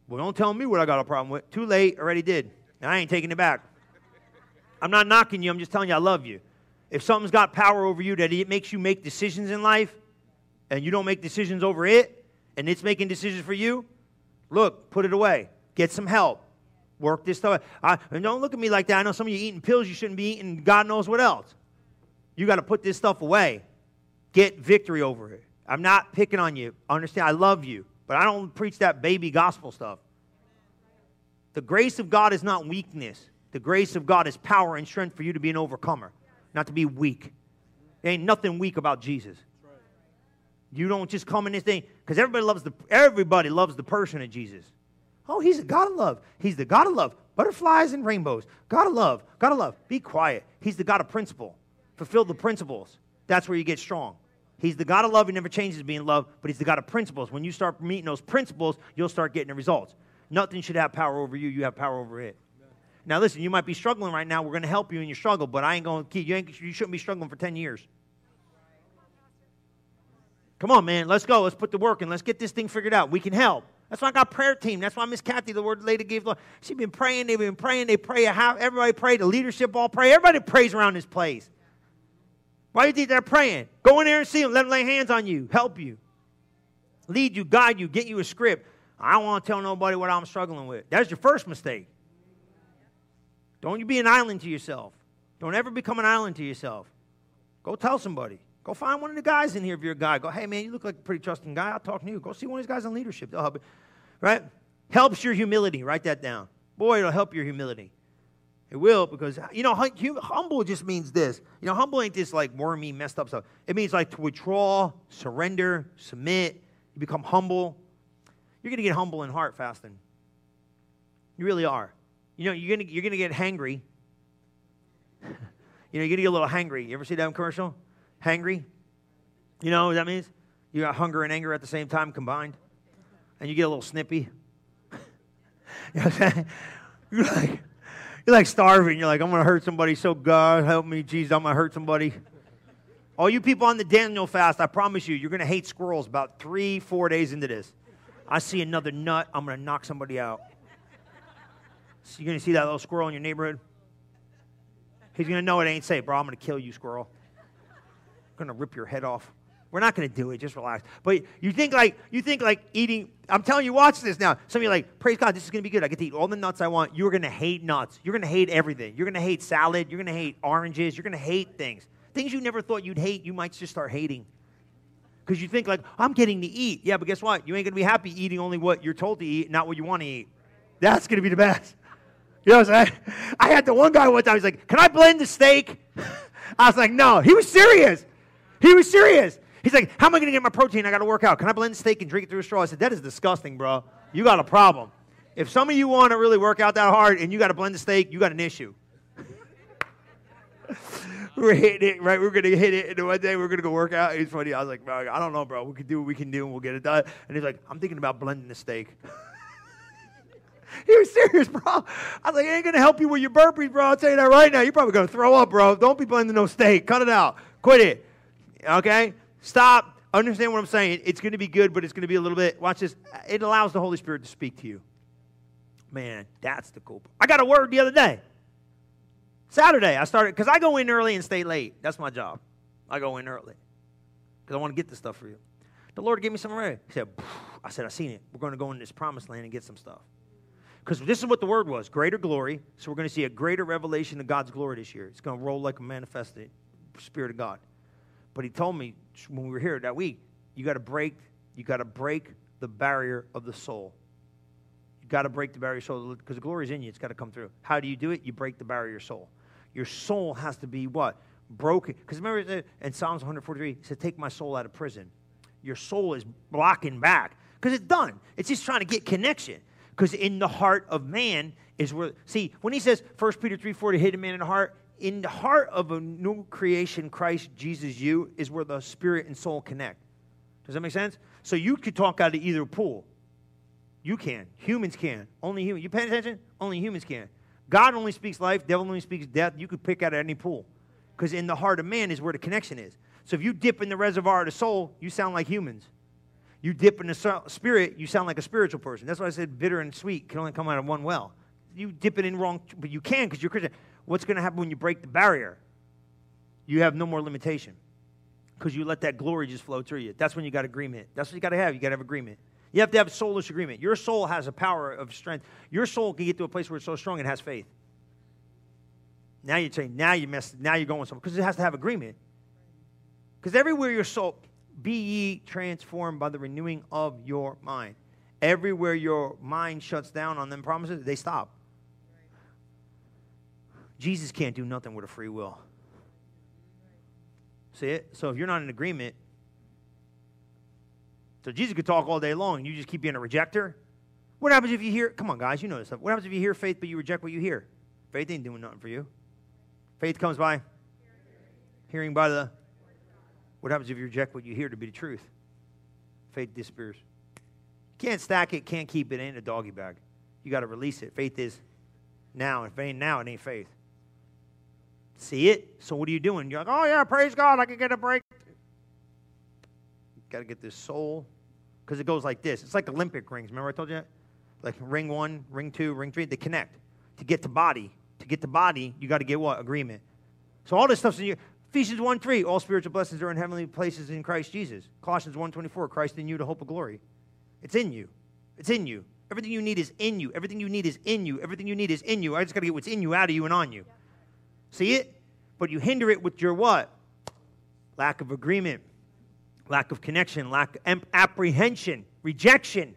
Well, don't tell me what I got a problem with. Too late, already did. And I ain't taking it back. I'm not knocking you, I'm just telling you I love you. If something's got power over you that it makes you make decisions in life and you don't make decisions over it and it's making decisions for you, look, put it away. Get some help. Work this stuff. I, and don't look at me like that. I know some of you eating pills you shouldn't be eating, God knows what else. You got to put this stuff away. Get victory over it. I'm not picking on you. Understand, I love you, but I don't preach that baby gospel stuff. The grace of God is not weakness. The grace of God is power and strength for you to be an overcomer, not to be weak. There ain't nothing weak about Jesus. You don't just come in this thing because everybody loves the everybody loves the person of Jesus. Oh, he's a God of love. He's the God of love. Butterflies and rainbows. God of love. God of love. Be quiet. He's the God of principle. Fulfill the principles. That's where you get strong. He's the God of love. He never changes being love, but he's the God of principles. When you start meeting those principles, you'll start getting the results. Nothing should have power over you. You have power over it. Now, listen, you might be struggling right now. We're going to help you in your struggle, but I ain't going to keep you. Ain't, you shouldn't be struggling for 10 years. Come on, man. Let's go. Let's put the work in. Let's get this thing figured out. We can help. That's why I got prayer team. That's why Miss Kathy, the word lady gave. The. She's been praying. They've been praying. They pray. Everybody pray. The leadership all pray. Everybody prays around this place. Why do you think they're praying? Go in there and see them. Let them lay hands on you, help you, lead you, guide you, get you a script. I don't want to tell nobody what I'm struggling with. That's your first mistake. Don't you be an island to yourself. Don't ever become an island to yourself. Go tell somebody. Go find one of the guys in here if you're a guy. Go, hey man, you look like a pretty trusting guy. I'll talk to you. Go see one of these guys in leadership. They'll help you. Right? Helps your humility. Write that down. Boy, it'll help your humility. It will because, you know, humble just means this. You know, humble ain't this like wormy, messed up stuff. It means like to withdraw, surrender, submit. You become humble. You're going to get humble in heart fasting. You really are. You know, you're going to, you're to get hangry. you know, you're to get a little hangry. You ever see that commercial? Hangry? You know what that means? You got hunger and anger at the same time combined. And you get a little snippy. you know what I'm saying? You're like, you're like starving. You're like, I'm going to hurt somebody, so God help me, Jesus, I'm going to hurt somebody. All you people on the Daniel fast, I promise you, you're going to hate squirrels about three, four days into this. I see another nut, I'm going to knock somebody out. So you're going to see that little squirrel in your neighborhood? He's going to know it ain't safe, bro. I'm going to kill you, squirrel. I'm going to rip your head off. We're not going to do it. Just relax. But you think like you think like eating. I'm telling you, watch this now. Some of you like, praise God, this is going to be good. I get to eat all the nuts I want. You're going to hate nuts. You're going to hate everything. You're going to hate salad. You're going to hate oranges. You're going to hate things. Things you never thought you'd hate, you might just start hating. Because you think like, I'm getting to eat. Yeah, but guess what? You ain't going to be happy eating only what you're told to eat, not what you want to eat. That's going to be the best. You know what I'm saying? I had the one guy one time, he's like, Can I blend the steak? I was like, No. He was serious. He was serious. He's like, How am I going to get my protein? I got to work out. Can I blend steak and drink it through a straw? I said, That is disgusting, bro. You got a problem. If some of you want to really work out that hard and you got to blend the steak, you got an issue. we're hitting it, right? We're going to hit it. And one day we're going to go work out. It's funny. I was like, bro, I don't know, bro. We can do what we can do and we'll get it done. And he's like, I'm thinking about blending the steak. was serious, bro. I was like, it ain't to help you with your burpees, bro. I'll tell you that right now. You're probably to throw up, bro. Don't be blending no steak. Cut it out. Quit it. Okay? Stop. Understand what I'm saying. It's to be good, but it's to be a little bit. Watch this. It allows the Holy Spirit to speak to you. Man, that's the cool. Part. I got a word the other day. Saturday, I started, because I go in early and stay late. That's my job. I go in early because I want to get this stuff for you. The Lord gave me something ready. He said, I said, I seen it. We're going to go in this promised land and get some stuff. Because this is what the word was greater glory. So we're going to see a greater revelation of God's glory this year. It's going to roll like a manifested eh, Spirit of God. But he told me when we were here that week, you got to break, you got to break the barrier of the soul. You got to break the barrier of soul because the glory is in you. It's got to come through. How do you do it? You break the barrier of your soul. Your soul has to be what? Broken. Because remember eh, in Psalms 143, it said, Take my soul out of prison. Your soul is blocking back because it's done. It's just trying to get connection. Because in the heart of man is where, see, when he says 1 Peter 3 4 to hit a man in the heart, in the heart of a new creation, Christ Jesus, you, is where the spirit and soul connect. Does that make sense? So you could talk out of either pool. You can. Humans can. Only human. You pay attention? Only humans can. God only speaks life, devil only speaks death. You could pick out of any pool. Because in the heart of man is where the connection is. So if you dip in the reservoir of the soul, you sound like humans. You dip in the spirit, you sound like a spiritual person. That's why I said bitter and sweet can only come out of one well. You dip it in wrong, but you can because you're Christian. What's going to happen when you break the barrier? You have no more limitation because you let that glory just flow through you. That's when you got agreement. That's what you got to have. You got to have agreement. You have to have soulless agreement. Your soul has a power of strength. Your soul can get to a place where it's so strong it has faith. Now you're saying, now you mess, now you're going somewhere because it has to have agreement. Because everywhere your soul, be ye transformed by the renewing of your mind. everywhere your mind shuts down on them promises, they stop. Jesus can't do nothing with a free will. See it? So if you're not in agreement, so Jesus could talk all day long you just keep being a rejecter. What happens if you hear, come on, guys, you know this stuff. What happens if you hear faith but you reject what you hear? Faith ain't doing nothing for you. Faith comes by hearing by the. What happens if you reject what you hear to be the truth? Faith disappears. Can't stack it, can't keep it in a doggy bag. You got to release it. Faith is now. If it ain't now, it ain't faith. See it? So what are you doing? You're like, oh yeah, praise God, I can get a break. You Got to get this soul. Because it goes like this. It's like Olympic rings. Remember I told you that? Like ring one, ring two, ring three, they connect. To get to body. To get to body, you got to get what? Agreement. So all this stuff's in you. Ephesians 1 3, all spiritual blessings are in heavenly places in Christ Jesus. Colossians 1 24, Christ in you, the hope of glory. It's in you. It's in you. Everything you need is in you. Everything you need is in you. Everything you need is in you. I just got to get what's in you out of you and on you. See it? But you hinder it with your what? Lack of agreement, lack of connection, lack of apprehension, rejection.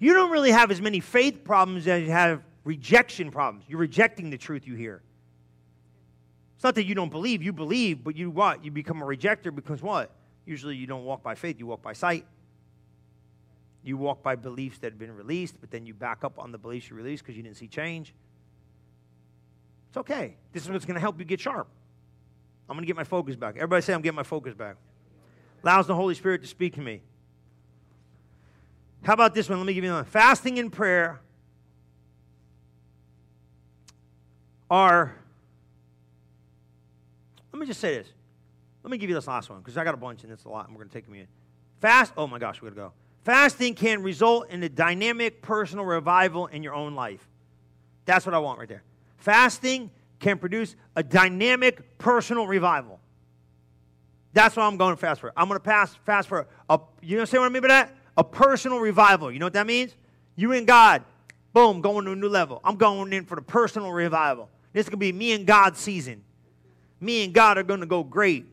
You don't really have as many faith problems as you have rejection problems. You're rejecting the truth you hear. It's not that you don't believe, you believe, but you what? You become a rejecter because what? Usually you don't walk by faith, you walk by sight. You walk by beliefs that have been released, but then you back up on the beliefs you released because you didn't see change. It's okay. This is what's going to help you get sharp. I'm going to get my focus back. Everybody say, I'm getting my focus back. Allows the Holy Spirit to speak to me. How about this one? Let me give you one. Fasting and prayer are, let me just say this. Let me give you this last one because I got a bunch and it's a lot and we're going to take me in. Fast, oh my gosh, we're going to go. Fasting can result in a dynamic personal revival in your own life. That's what I want right there. Fasting can produce a dynamic personal revival. That's what I'm going to fast for. I'm going to pass fast for a, you know what I mean by that? A personal revival. You know what that means? You and God, boom, going to a new level. I'm going in for the personal revival. This is going to be me and God season. Me and God are going to go great.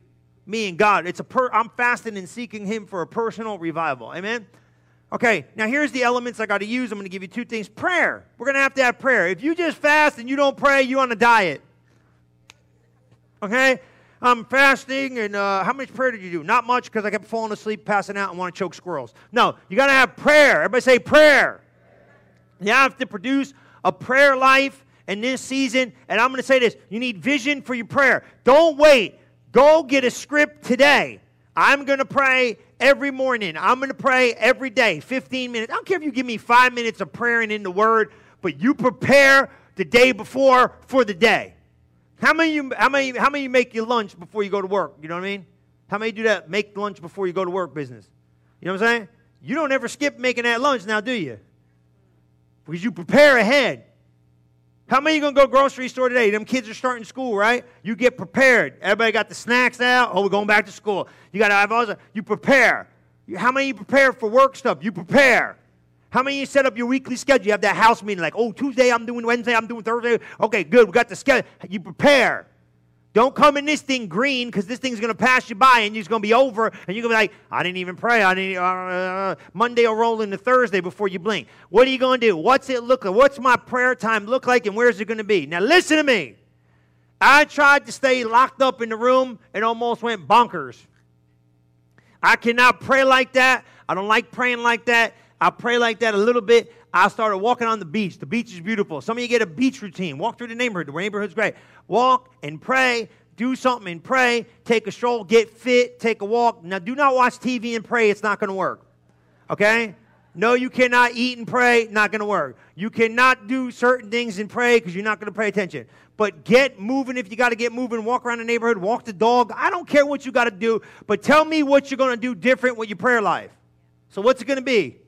Me and God. It's a per, I'm fasting and seeking Him for a personal revival. Amen? Okay, now here's the elements I got to use. I'm going to give you two things. Prayer. We're going to have to have prayer. If you just fast and you don't pray, you're on a diet. Okay? I'm fasting, and uh, how much prayer did you do? Not much because I kept falling asleep, passing out, and want to choke squirrels. No, you got to have prayer. Everybody say prayer. You have to produce a prayer life in this season. And I'm going to say this you need vision for your prayer. Don't wait. Go get a script today. I'm going to pray every morning. I'm going to pray every day, 15 minutes. I don't care if you give me five minutes of prayer and in the Word, but you prepare the day before for the day. How many you how many how many you make your lunch before you go to work? You know what I mean? How many do that? Make lunch before you go to work business. You know what I'm saying? You don't ever skip making that lunch now, do you? Because you prepare ahead. How many you gonna go grocery store today? Them kids are starting school, right? You get prepared. Everybody got the snacks out. Oh, we're going back to school. You got to have all. You prepare. How many you prepare for work stuff? You prepare. How many you set up your weekly schedule? You have that house meeting, like, oh, Tuesday I'm doing Wednesday, I'm doing Thursday. Okay, good. We got the schedule. You prepare. Don't come in this thing green because this thing's going to pass you by and it's going to be over and you're going to be like, I didn't even pray. I didn't. Uh, uh, Monday will roll into Thursday before you blink. What are you going to do? What's it look like? What's my prayer time look like and where's it going to be? Now listen to me. I tried to stay locked up in the room and almost went bonkers. I cannot pray like that. I don't like praying like that. I pray like that a little bit. I started walking on the beach. The beach is beautiful. Some of you get a beach routine. Walk through the neighborhood. The neighborhood's great. Walk and pray. Do something and pray. Take a stroll. Get fit. Take a walk. Now, do not watch TV and pray. It's not going to work. Okay? No, you cannot eat and pray. Not going to work. You cannot do certain things and pray because you're not going to pay attention. But get moving if you got to get moving. Walk around the neighborhood. Walk the dog. I don't care what you got to do, but tell me what you're going to do different with your prayer life. So, what's it going to be?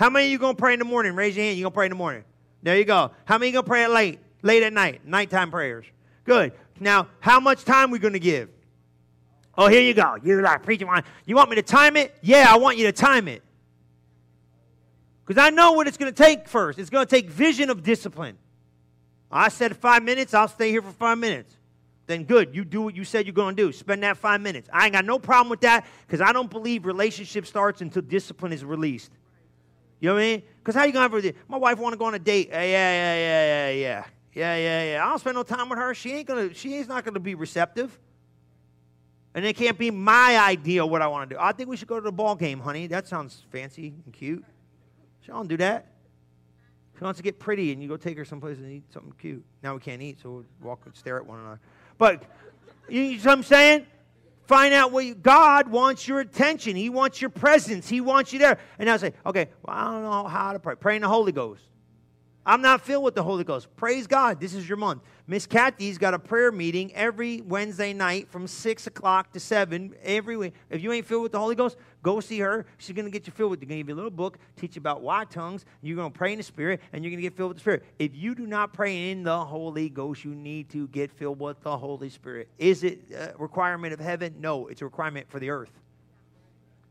How many of you going to pray in the morning? Raise your hand. You going to pray in the morning. There you go. How many going to pray at late? Late at night. Nighttime prayers. Good. Now, how much time we going to give? Oh, here you go. You're like preaching. You want me to time it? Yeah, I want you to time it. Because I know what it's going to take first. It's going to take vision of discipline. I said five minutes. I'll stay here for five minutes. Then good. You do what you said you're going to do. Spend that five minutes. I ain't got no problem with that because I don't believe relationship starts until discipline is released. You know what I mean? Because how you going to have my wife want to go on a date? Yeah, yeah, yeah, yeah, yeah, yeah, yeah, yeah. I don't spend no time with her. She ain't gonna. She ain't not gonna be receptive. And it can't be my idea what I want to do. I think we should go to the ball game, honey. That sounds fancy and cute. She don't do that. She wants to get pretty, and you go take her someplace and eat something cute. Now we can't eat, so we'll walk and stare at one another. But you know what I'm saying? Find out what you, God wants your attention. He wants your presence. He wants you there. And I say, okay, well, I don't know how to pray. Pray in the Holy Ghost. I'm not filled with the Holy Ghost. Praise God. This is your month. Miss Kathy's got a prayer meeting every Wednesday night from 6 o'clock to 7 every week. If you ain't filled with the Holy Ghost, go see her. She's going to get you filled with. She's going to give you a little book, teach you about why tongues. You're going to pray in the Spirit, and you're going to get filled with the Spirit. If you do not pray in the Holy Ghost, you need to get filled with the Holy Spirit. Is it a requirement of heaven? No, it's a requirement for the earth.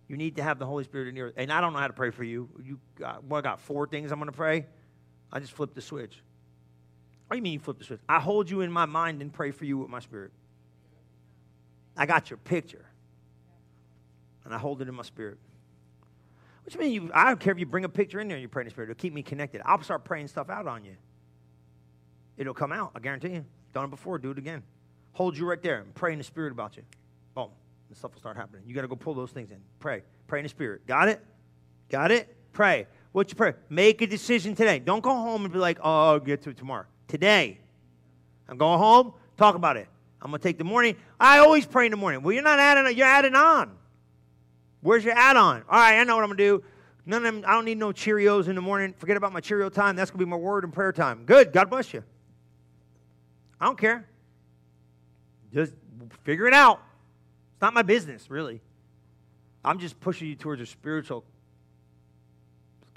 You need to have the Holy Spirit in the earth. And I don't know how to pray for you. You got, well, I got four things I'm going to pray. I just flipped the switch. What do you mean you flip the switch? I hold you in my mind and pray for you with my spirit. I got your picture. And I hold it in my spirit. Which do you I don't care if you bring a picture in there and you pray in the spirit. It'll keep me connected. I'll start praying stuff out on you. It'll come out, I guarantee you. Done it before, do it again. Hold you right there and pray in the spirit about you. Boom. The stuff will start happening. You got to go pull those things in. Pray. Pray in the spirit. Got it? Got it? Pray. What's your prayer? Make a decision today. Don't go home and be like, oh, I'll get to it tomorrow. Today. I'm going home, talk about it. I'm going to take the morning. I always pray in the morning. Well, you're not adding, you're adding on. Where's your add on? All right, I know what I'm going to do. None of them, I don't need no Cheerios in the morning. Forget about my Cheerio time. That's going to be my word and prayer time. Good. God bless you. I don't care. Just figure it out. It's not my business, really. I'm just pushing you towards a spiritual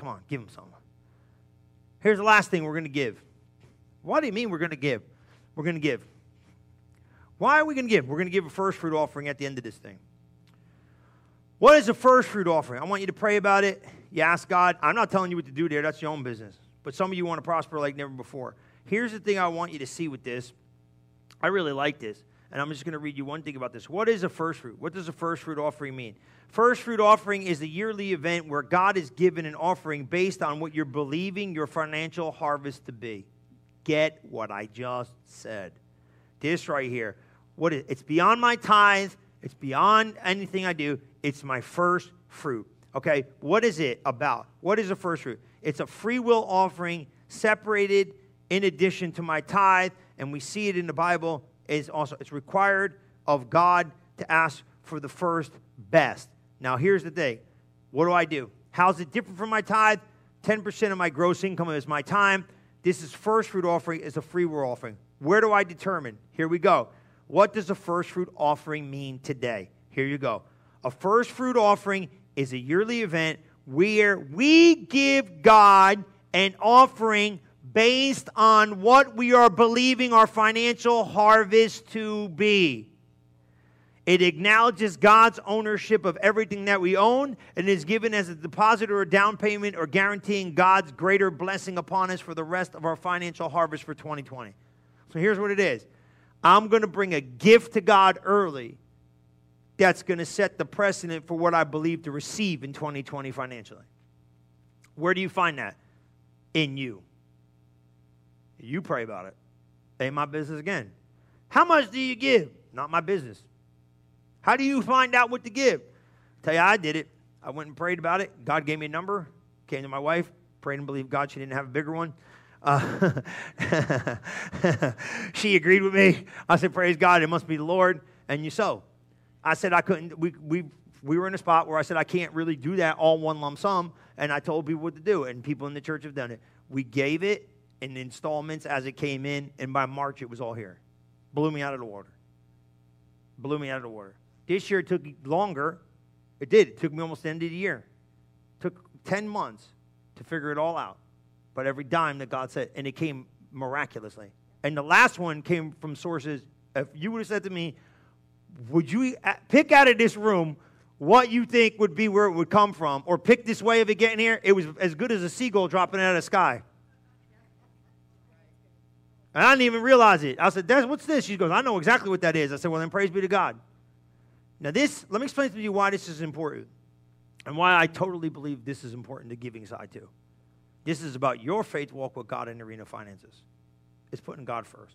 Come on, give him some. Here's the last thing we're going to give. What do you mean we're going to give? We're going to give. Why are we going to give? We're going to give a first fruit offering at the end of this thing. What is a first fruit offering? I want you to pray about it. You ask God. I'm not telling you what to do there. That's your own business. But some of you want to prosper like never before. Here's the thing I want you to see with this. I really like this. And I'm just going to read you one thing about this. What is a first fruit? What does a first fruit offering mean? First fruit offering is the yearly event where God is given an offering based on what you're believing your financial harvest to be. Get what I just said. This right here. What is, it's beyond my tithe, it's beyond anything I do. It's my first fruit. Okay, what is it about? What is a first fruit? It's a free will offering separated in addition to my tithe, and we see it in the Bible. Is also it's required of God to ask for the first best. Now, here's the thing what do I do? How's it different from my tithe? 10% of my gross income is my time. This is first fruit offering, is a free will offering. Where do I determine? Here we go. What does a first fruit offering mean today? Here you go. A first fruit offering is a yearly event where we give God an offering based on what we are believing our financial harvest to be. It acknowledges God's ownership of everything that we own and is given as a deposit or a down payment or guaranteeing God's greater blessing upon us for the rest of our financial harvest for 2020. So here's what it is I'm going to bring a gift to God early that's going to set the precedent for what I believe to receive in 2020 financially. Where do you find that? In you. You pray about it. Ain't my business again. How much do you give? Not my business. How do you find out what to give? I'll tell you, I did it. I went and prayed about it. God gave me a number. Came to my wife, prayed and believed God she didn't have a bigger one. Uh, she agreed with me. I said, Praise God, it must be the Lord. And you so. I said, I couldn't, we, we, we were in a spot where I said, I can't really do that all one lump sum. And I told people what to do. And people in the church have done it. We gave it in installments as it came in. And by March, it was all here. Blew me out of the water. Blew me out of the water. This year it took longer. It did. It took me almost the end of the year. It took 10 months to figure it all out. But every dime that God said, and it came miraculously. And the last one came from sources. If you would have said to me, would you pick out of this room what you think would be where it would come from, or pick this way of it getting here? It was as good as a seagull dropping out of the sky. And I didn't even realize it. I said, That's, What's this? She goes, I know exactly what that is. I said, Well, then praise be to God. Now, this, let me explain to you why this is important. And why I totally believe this is important to giving side too. This is about your faith walk with God in the arena of finances. It's putting God first.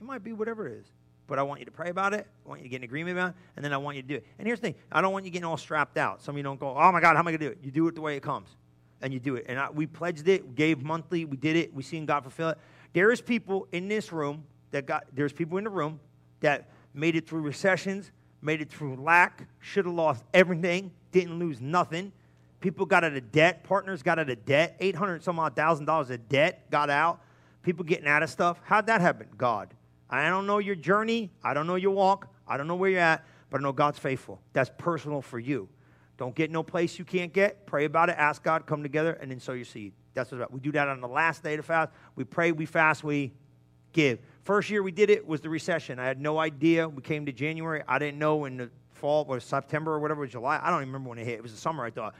It might be whatever it is. But I want you to pray about it. I want you to get an agreement about it. And then I want you to do it. And here's the thing I don't want you getting all strapped out. Some of you don't go, oh my God, how am I going to do it? You do it the way it comes. And you do it. And I, we pledged it, gave monthly, we did it, we seen God fulfill it. There is people in this room that got, there's people in the room that made it through recessions, made it through lack, should have lost everything, didn't lose nothing. People got out of debt, partners got out of debt, 800 some odd thousand dollars of debt got out. People getting out of stuff. How'd that happen? God. I don't know your journey. I don't know your walk. I don't know where you're at, but I know God's faithful. That's personal for you. Don't get no place you can't get. Pray about it. Ask God. Come together and then sow your seed. That's what about. We do that on the last day to fast. We pray, we fast, we give. First year we did it was the recession. I had no idea. We came to January. I didn't know in the fall or September or whatever, July. I don't even remember when it hit. It was the summer, I thought.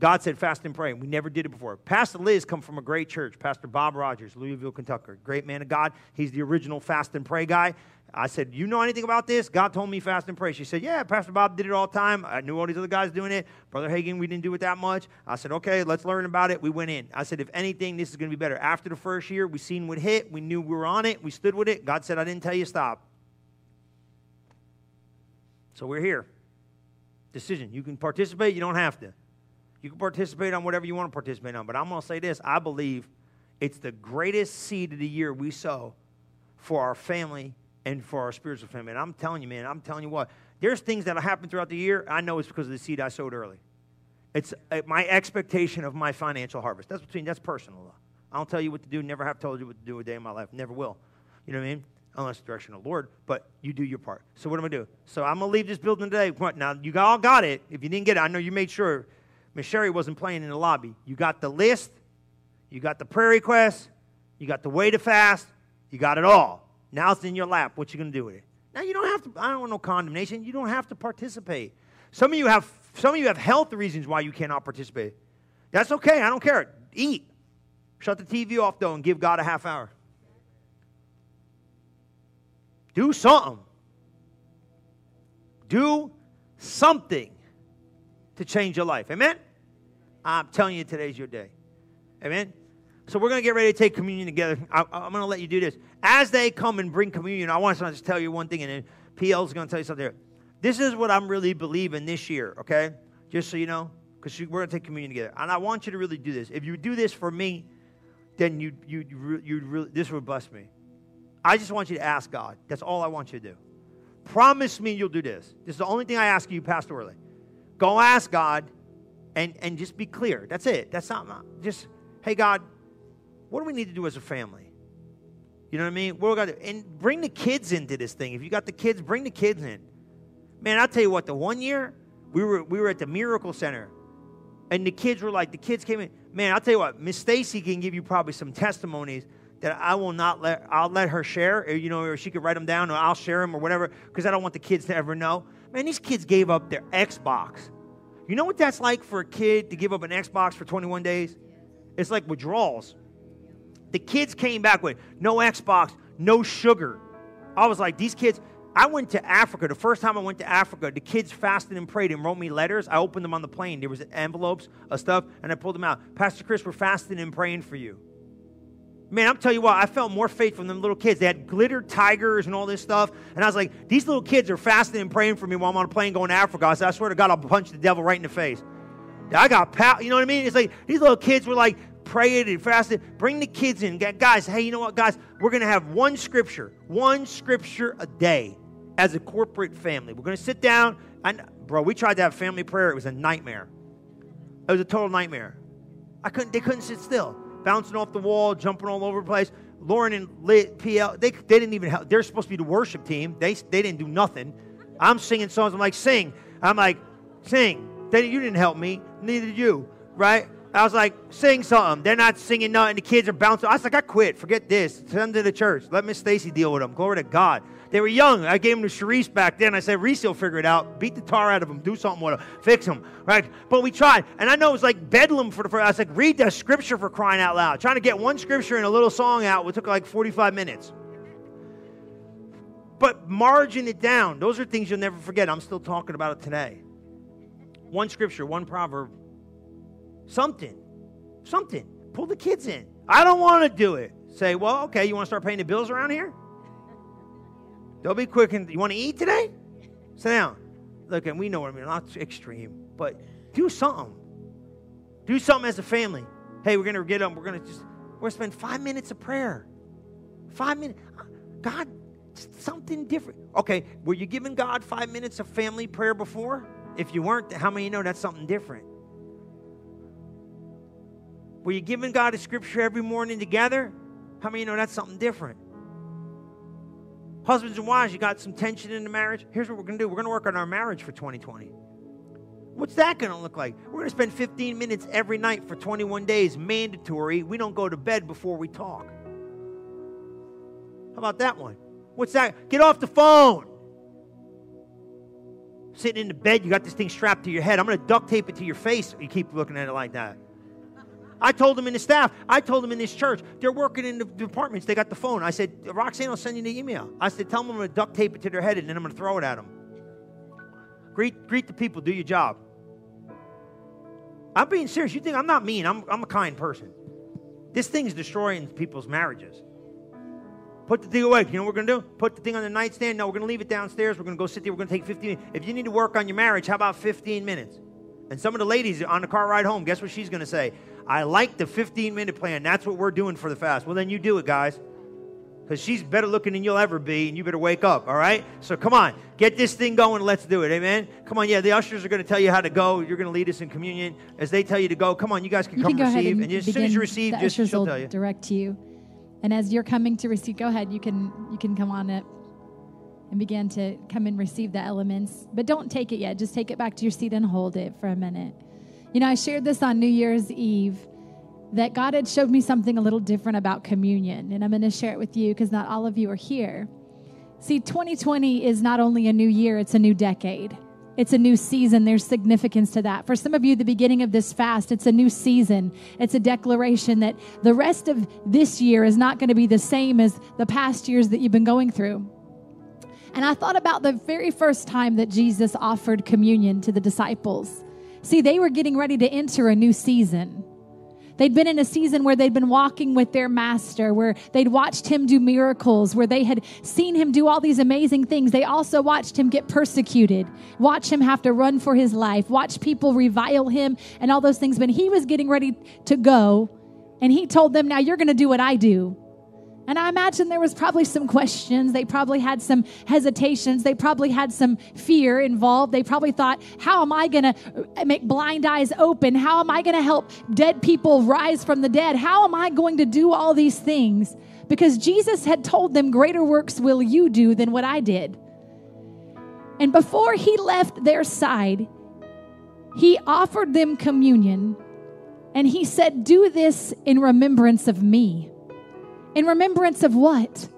God said fast and pray. We never did it before. Pastor Liz come from a great church. Pastor Bob Rogers, Louisville, Kentucky. Great man of God. He's the original fast and pray guy. I said, You know anything about this? God told me fast and pray. She said, Yeah, Pastor Bob did it all the time. I knew all these other guys doing it. Brother Hagin, we didn't do it that much. I said, Okay, let's learn about it. We went in. I said, If anything, this is going to be better. After the first year, we seen what hit. We knew we were on it. We stood with it. God said, I didn't tell you stop. So we're here. Decision. You can participate, you don't have to. You can participate on whatever you want to participate on. But I'm going to say this I believe it's the greatest seed of the year we sow for our family and for our spiritual family. And I'm telling you, man, I'm telling you what, there's things that'll happen throughout the year. I know it's because of the seed I sowed early. It's uh, my expectation of my financial harvest. That's between that's personal. I don't tell you what to do. Never have told you what to do a day in my life. Never will. You know what I mean? Unless the direction of the Lord. But you do your part. So what am I do? So I'm gonna leave this building today. What Now you all got it. If you didn't get it, I know you made sure. Miss Sherry wasn't playing in the lobby. You got the list. You got the prayer request. You got the way to fast. You got it all. Now it's in your lap. What you going to do with it? Now you don't have to. I don't want no condemnation. You don't have to participate. Some of you have some of you have health reasons why you cannot participate. That's okay. I don't care. Eat. Shut the TV off though and give God a half hour. Do something. Do something to change your life. Amen? I'm telling you, today's your day. Amen? So we're going to get ready to take communion together. I, am going to let you do this. As they come and bring communion, I want to just tell you one thing, and then PL is going to tell you something. This is what I'm really believing this year, okay? Just so you know, because we're going to take communion together. And I want you to really do this. If you do this for me, then you, you, you, really, this would bless me. I just want you to ask God. That's all I want you to do. Promise me you'll do this. This is the only thing I ask you pastorally. Go ask God and, and just be clear. That's it. That's not just, hey, God, what do we need to do as a family? You know what I mean? What we got to and bring the kids into this thing. If you got the kids, bring the kids in. Man, I'll tell you what. The one year we were we were at the Miracle Center, and the kids were like, the kids came in. Man, I'll tell you what. Miss Stacy can give you probably some testimonies that I will not let. I'll let her share. You know, or she could write them down, or I'll share them, or whatever, because I don't want the kids to ever know. Man, these kids gave up their Xbox. You know what that's like for a kid to give up an Xbox for 21 days? It's like withdrawals. The kids came back with no Xbox, no sugar. I was like, these kids. I went to Africa. The first time I went to Africa, the kids fasted and prayed and wrote me letters. I opened them on the plane. There was envelopes of stuff, and I pulled them out. Pastor Chris, we're fasting and praying for you. Man, I'm telling you what, I felt more faith from them little kids. They had glitter tigers and all this stuff. And I was like, these little kids are fasting and praying for me while I'm on a plane going to Africa. I said, I swear to God, I'll punch the devil right in the face. I got pow. You know what I mean? It's like these little kids were like, prayed and fasted. Bring the kids in. Guys, hey, you know what, guys? We're going to have one scripture, one scripture a day as a corporate family. We're going to sit down. And, bro, we tried to have family prayer. It was a nightmare. It was a total nightmare. I couldn't, they couldn't sit still. Bouncing off the wall, jumping all over the place. Lauren and Lit, PL, they, they didn't even help. They're supposed to be the worship team. They, they didn't do nothing. I'm singing songs. I'm like, sing. I'm like, sing. They, you didn't help me. Neither did you, right? I was like, sing something. They're not singing nothing. The kids are bouncing. I was like, I quit. Forget this. Send them to the church. Let Miss Stacy deal with them. Glory to God. They were young. I gave them to Sharice back then. I said, Reese will figure it out. Beat the tar out of them. Do something with them. Fix them. Right? But we tried. And I know it was like bedlam for the first. I was like, read the scripture for crying out loud. Trying to get one scripture and a little song out. It took like 45 minutes. But margin it down. Those are things you'll never forget. I'm still talking about it today. One scripture, one proverb, something, something. Pull the kids in. I don't want to do it. Say, well, okay, you want to start paying the bills around here? Don't be quick and you want to eat today? Sit down. Look, and we know what I mean, not extreme, but do something. Do something as a family. Hey, we're gonna get them, we're gonna just we're gonna spend five minutes of prayer. Five minutes. God, something different. Okay, were you giving God five minutes of family prayer before? If you weren't, how many you know that's something different? Were you giving God a scripture every morning together? How many you know that's something different? Husbands and wives, you got some tension in the marriage? Here's what we're going to do we're going to work on our marriage for 2020. What's that going to look like? We're going to spend 15 minutes every night for 21 days, mandatory. We don't go to bed before we talk. How about that one? What's that? Get off the phone. Sitting in the bed, you got this thing strapped to your head. I'm going to duct tape it to your face. You keep looking at it like that. I told them in the staff, I told them in this church, they're working in the departments. They got the phone. I said, Roxanne I'll send you the email. I said, tell them I'm going to duct tape it to their head and then I'm going to throw it at them. Greet, greet the people, do your job. I'm being serious. You think I'm not mean, I'm, I'm a kind person. This thing's destroying people's marriages. Put the thing away. You know what we're going to do? Put the thing on the nightstand. No, we're going to leave it downstairs. We're going to go sit there. We're going to take 15 minutes. If you need to work on your marriage, how about 15 minutes? And some of the ladies on the car ride home, guess what she's going to say? I like the 15 minute plan. That's what we're doing for the fast. Well, then you do it, guys. Because she's better looking than you'll ever be, and you better wake up, all right? So come on, get this thing going. Let's do it, amen? Come on, yeah, the ushers are going to tell you how to go. You're going to lead us in communion. As they tell you to go, come on, you guys can you come can receive. and, and as soon as you receive, the just ushers she'll will tell you. direct you. And as you're coming to receive, go ahead. You can you can come on up and begin to come and receive the elements. But don't take it yet. Just take it back to your seat and hold it for a minute. You know, I shared this on New Year's Eve that God had showed me something a little different about communion, and I'm going to share it with you because not all of you are here. See, 2020 is not only a new year, it's a new decade. It's a new season. There's significance to that. For some of you, the beginning of this fast, it's a new season. It's a declaration that the rest of this year is not going to be the same as the past years that you've been going through. And I thought about the very first time that Jesus offered communion to the disciples. See, they were getting ready to enter a new season. They'd been in a season where they'd been walking with their master, where they'd watched him do miracles, where they had seen him do all these amazing things. They also watched him get persecuted, watch him have to run for his life, watch people revile him, and all those things. But he was getting ready to go, and he told them, Now you're going to do what I do. And I imagine there was probably some questions. They probably had some hesitations. They probably had some fear involved. They probably thought, how am I going to uh, make blind eyes open? How am I going to help dead people rise from the dead? How am I going to do all these things? Because Jesus had told them, greater works will you do than what I did. And before he left their side, he offered them communion and he said, Do this in remembrance of me. In remembrance of what?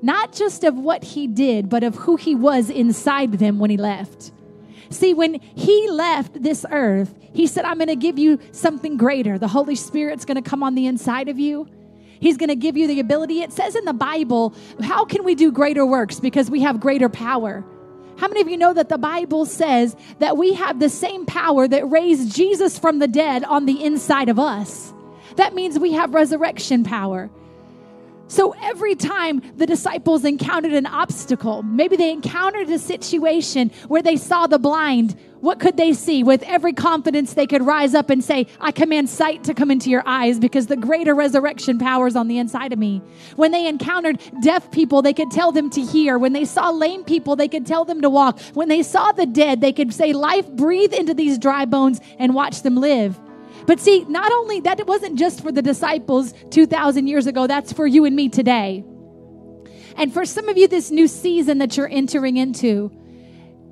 Not just of what he did, but of who he was inside them when he left. See, when he left this earth, he said, I'm going to give you something greater. The Holy Spirit's going to come on the inside of you. He's going to give you the ability. It says in the Bible, how can we do greater works? Because we have greater power. How many of you know that the Bible says that we have the same power that raised Jesus from the dead on the inside of us? That means we have resurrection power. So every time the disciples encountered an obstacle, maybe they encountered a situation where they saw the blind, what could they see? With every confidence, they could rise up and say, I command sight to come into your eyes because the greater resurrection power is on the inside of me. When they encountered deaf people, they could tell them to hear. When they saw lame people, they could tell them to walk. When they saw the dead, they could say, Life, breathe into these dry bones and watch them live. But see, not only that, it wasn't just for the disciples 2,000 years ago, that's for you and me today. And for some of you, this new season that you're entering into,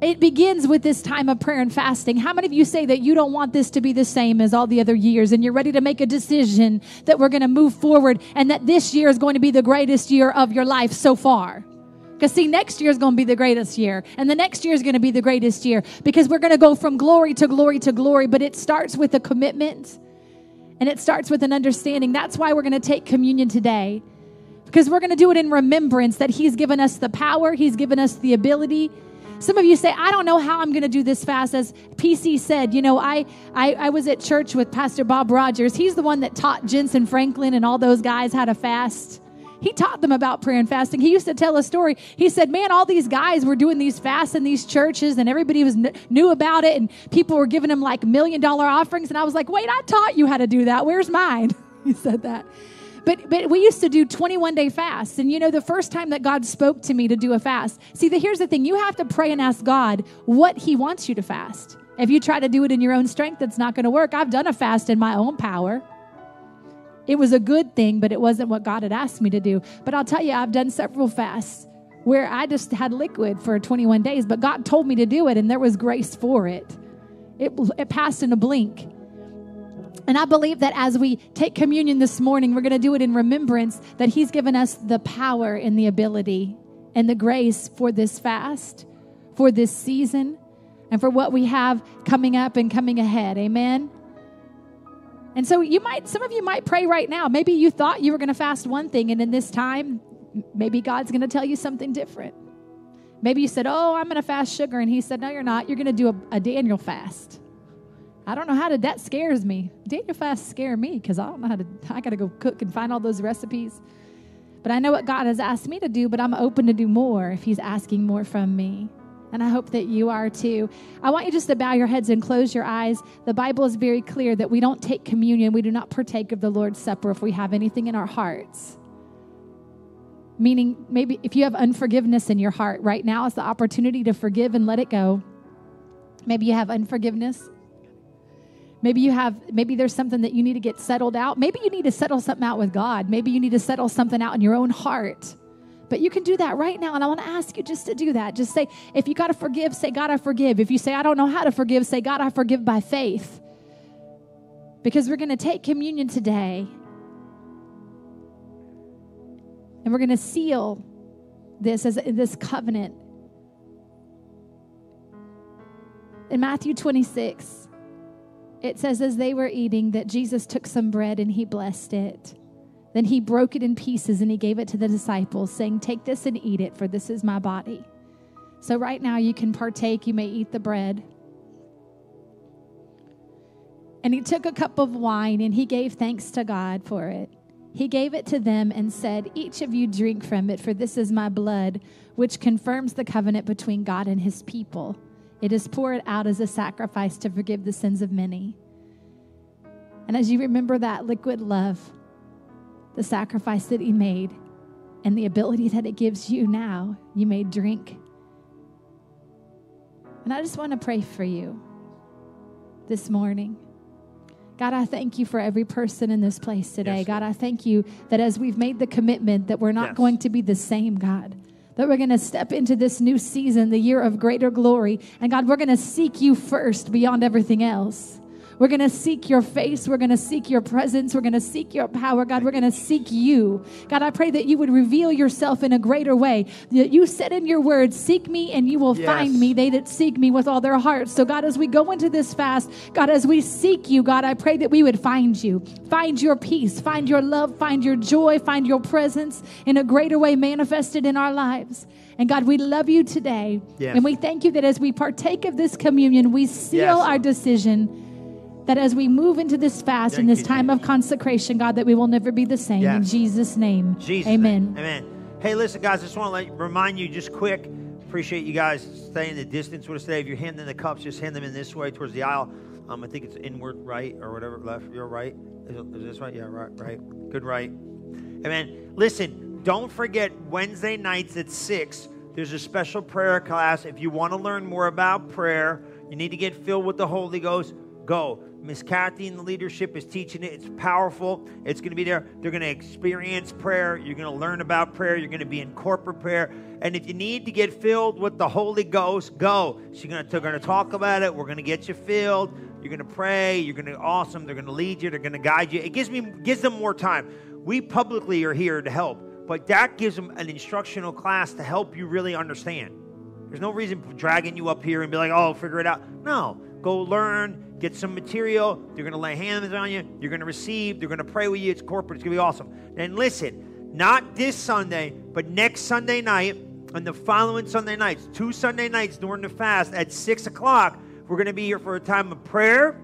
it begins with this time of prayer and fasting. How many of you say that you don't want this to be the same as all the other years and you're ready to make a decision that we're going to move forward and that this year is going to be the greatest year of your life so far? Because, see, next year is going to be the greatest year, and the next year is going to be the greatest year because we're going to go from glory to glory to glory, but it starts with a commitment and it starts with an understanding. That's why we're going to take communion today because we're going to do it in remembrance that He's given us the power, He's given us the ability Some of you say, I don't know how I'm going to do this fast. As PC said, you know, I, I, I was at church with Pastor Bob Rogers. He's the one that taught Jentezen Franklin and all those guys how to fast. He taught them about prayer and fasting. He used to tell a story. He said, Man, all these guys were doing these fasts in these churches, and everybody was knew about it, and people were giving them like million dollar offerings. And I was like, Wait, I taught you how to do that. Where's mine? he said that. But, but we used to do 21 day fasts. And you know, the first time that God spoke to me to do a fast, see, the, here's the thing you have to pray and ask God what He wants you to fast. If you try to do it in your own strength, it's not going to work. I've done a fast in my own power. It was a good thing, but it wasn't what God had asked me to do. But I'll tell you, I've done several fasts where I just had liquid for 21 days, but God told me to do it and there was grace for it. It, it passed in a blink. And I believe that as we take communion this morning, we're going to do it in remembrance that He's given us the power and the ability and the grace for this fast, for this season, and for what we have coming up and coming ahead. Amen. And so you might, some of you might pray right now. Maybe you thought you were going to fast one thing, and in this time, maybe God's going to tell you something different. Maybe you said, Oh, I'm going to fast sugar. And He said, No, you're not. You're going to do a, a Daniel fast. I don't know how to, that scares me. Daniel fast scare me because I don't know how to, I got to go cook and find all those recipes. But I know what God has asked me to do, but I'm open to do more if He's asking more from me. And I hope that you are too. I want you just to bow your heads and close your eyes. The Bible is very clear that we don't take communion, we do not partake of the Lord's Supper if we have anything in our hearts. Meaning, maybe if you have unforgiveness in your heart, right now is the opportunity to forgive and let it go. Maybe you have unforgiveness Maybe you have, maybe there's something that you need to get settled out. Maybe you need to settle something out with God. Maybe you need to settle something out in your own heart. But you can do that right now. And I want to ask you just to do that. Just say, if you got to forgive, say, God, I forgive. If you say, I don't know how to forgive, say, God, I forgive by faith. Because we're going to take communion today and we're going to seal this as this covenant. In Matthew 26, it says, as they were eating, that Jesus took some bread and he blessed it. Then he broke it in pieces and he gave it to the disciples, saying, Take this and eat it, for this is my body. So, right now, you can partake. You may eat the bread. And he took a cup of wine and he gave thanks to God for it. He gave it to them and said, Each of you drink from it, for this is my blood, which confirms the covenant between God and his people. It is poured out as a sacrifice to forgive the sins of many. And as you remember that liquid love, the sacrifice that He made, and the ability that it gives you now, you may drink. And I just want to pray for you this morning. God, I thank you for every person in this place today. Yes. God, I thank you that as we've made the commitment that we're not yes. going to be the same, God that we're going to step into this new season, the year of greater glory. And God, we're going to seek you first beyond everything else. We're going to seek your face. We're going to seek your presence. We're going to seek your power. God, we're going to seek you. God, I pray that you would reveal yourself in a greater way. That You said in your word, Seek me and you will yes. find me, they that seek me with all their hearts. So, God, as we go into this fast, God, as we seek you, God, I pray that we would find you, find your peace, find your love, find your joy, find your presence in a greater way manifested in our lives. And God, we love you today. Yes. And we thank you that as we partake of this communion, we seal yes. our decision that as we move into this fast Thank in this time of consecration, God, that we will never be the same. Yes. In Jesus' name. Jesus Amen. Name. Amen. Hey, listen, guys, I just want to let, remind you just quick. Appreciate you guys staying the distance with us today. If you're handing the cups, just hand them in this way towards the aisle. Um, I think it's inward right or whatever, left, your right. Is, it, is this right? Yeah, right, right. Good right. Amen. Listen, don't forget Wednesday nights at 6, there's a special prayer class. If you want to learn more about prayer, you need to get filled with the Holy Ghost, go. Miss Kathy and the leadership is teaching it. It's powerful. It's going to be there. They're going to experience prayer. You're going to learn about prayer. You're going to be in corporate prayer. And if you need to get filled with the Holy Ghost, go. She's going to, going to talk about it. We're going to get you filled. You're going to pray. You're going to awesome. They're going to lead you. They're going to guide you. It gives me gives them more time. We publicly are here to help, but that gives them an instructional class to help you really understand. There's no reason dragging you up here and be like, "Oh, figure it out." No, go learn get some material. They're going to lay hands on you. You're going to receive. They're going to pray with you. It's corporate. It's going to be awesome. And listen, not this Sunday, but next Sunday night, And the following Sunday nights, two Sunday nights during the fast at 6 o'clock, we're going to be here for a time of prayer,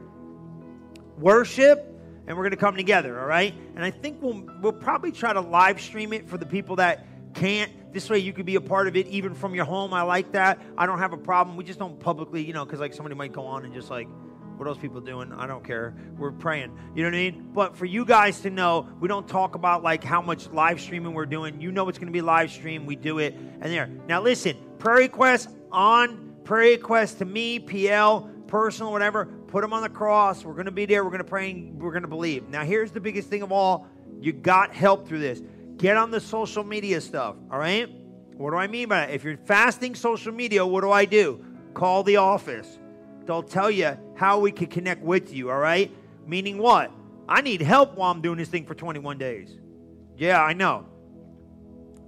worship, and we're going to come together, all right? And I think we'll, we'll probably try to live stream it for the people that can't. This way you could be a part of it even from your home. I like that. I don't have a problem. We just don't publicly, you know, because like somebody might go on and just like, what those people doing? I don't care. We're praying. You know what I mean? But for you guys to know, we don't talk about like how much live streaming we're doing. You know it's going to be live stream. We do it. And there. Now listen, prayer requests on prayer requests to me, PL, personal, whatever. Put them on the cross. We're going to be there. We're going to pray. And we're going to believe. Now here's the biggest thing of all. You got help through this. Get on the social media stuff. All right. What do I mean by that? If you're fasting social media, what do I do? Call the office. They'll tell you how we can connect with you, all right? Meaning what? I need help while I'm doing this thing for 21 days. Yeah, I know.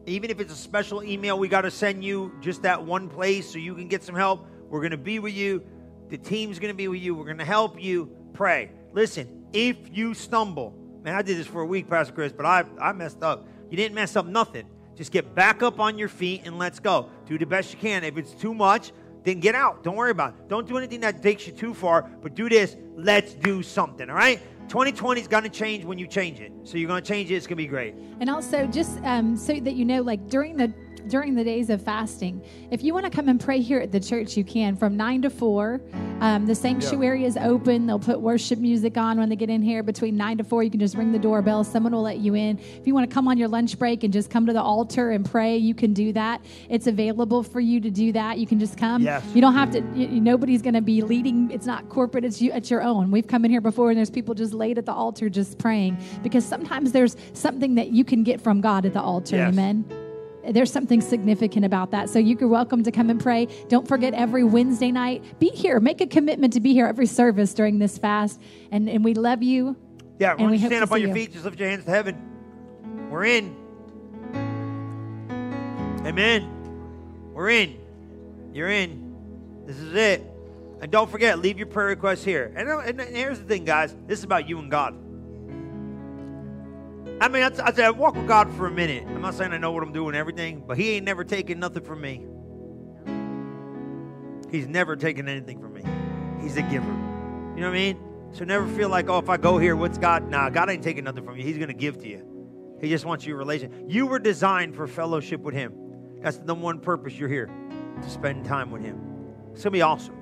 Even if it's a special email we got to send you just that one place so you can get some help, we're going to be with you. The team's going to be with you. We're going to help you pray. Listen, if you stumble, man, I did this for a week, Pastor Chris, but I, I messed up. You didn't mess up nothing. Just get back up on your feet and let's go. Do the best you can. If it's too much, then get out. Don't worry about it. Don't do anything that takes you too far, but do this. Let's do something, all right? 2020 is going to change when you change it. So you're going to change it. It's going to be great. And also, just um, so that you know, like during the during the days of fasting. If you want to come and pray here at the church, you can from 9 to 4. Um, the sanctuary yeah. is open. They'll put worship music on when they get in here. Between 9 to 4, you can just ring the doorbell. Someone will let you in. If you want to come on your lunch break and just come to the altar and pray, you can do that. It's available for you to do that. You can just come. Yes. You don't have to, you, nobody's going to be leading. It's not corporate, it's, you, it's your own. We've come in here before and there's people just laid at the altar just praying because sometimes there's something that you can get from God at the altar. Yes. Amen there's something significant about that. So you're welcome to come and pray. Don't forget every Wednesday night, be here. Make a commitment to be here every service during this fast. And, and we love you. Yeah, and we stand up on your you. feet, just lift your hands to heaven. We're in. Amen. We're in. You're in. This is it. And don't forget, leave your prayer requests here. And, and here's the thing, guys. This is about you and God. I mean, I, said, I walk with God for a minute. I'm not saying I know what I'm doing everything, but He ain't never taken nothing from me. He's never taken anything from me. He's a giver. You know what I mean? So never feel like, oh, if I go here, what's God? Nah, God ain't taking nothing from you. He's going to give to you. He just wants your relation. You were designed for fellowship with Him. That's the number one purpose you're here to spend time with Him. It's going to be awesome.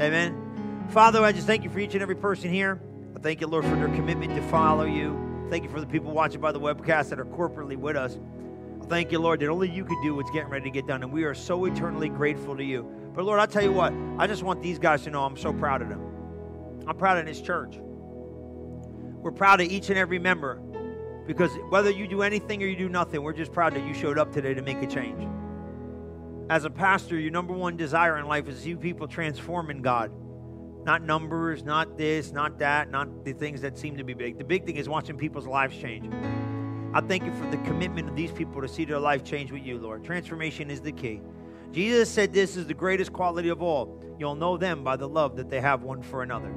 Amen. Father, I just thank you for each and every person here. I thank you, Lord, for their commitment to follow you. Thank you for the people watching by the webcast that are corporately with us. Thank you, Lord, that only you could do what's getting ready to get done, and we are so eternally grateful to you. But Lord, I'll tell you what, I just want these guys to know I'm so proud of them. I'm proud of this church. We're proud of each and every member because whether you do anything or you do nothing, we're just proud that you showed up today to make a change. As a pastor, your number one desire in life is to see people transform in God. Not numbers, not this, not that, not the things that seem to be big. The big thing is watching people's lives change. I thank you for the commitment of these people to see their life change with you, Lord. Transformation is the key. Jesus said this is the greatest quality of all. You'll know them by the love that they have one for another.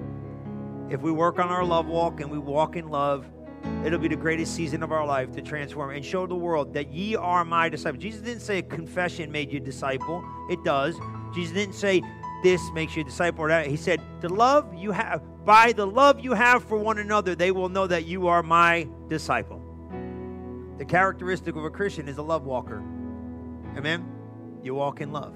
If we work on our love walk and we walk in love, it'll be the greatest season of our life to transform and show the world that ye are my disciples. Jesus didn't say a confession made you a disciple. It does. Jesus didn't say this makes you a disciple. He said, The love you have, by the love you have for one another, they will know that you are my disciple. The characteristic of a Christian is a love walker. Amen? You walk in love.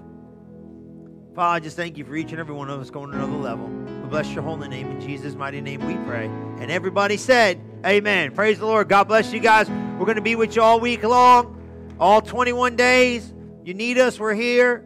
Father, I just thank you for each and every one of us going to another level. We bless your holy name. In Jesus' mighty name we pray. And everybody said, Amen. Praise the Lord. God bless you guys. We're going to be with you all week long, all 21 days. You need us, we're here.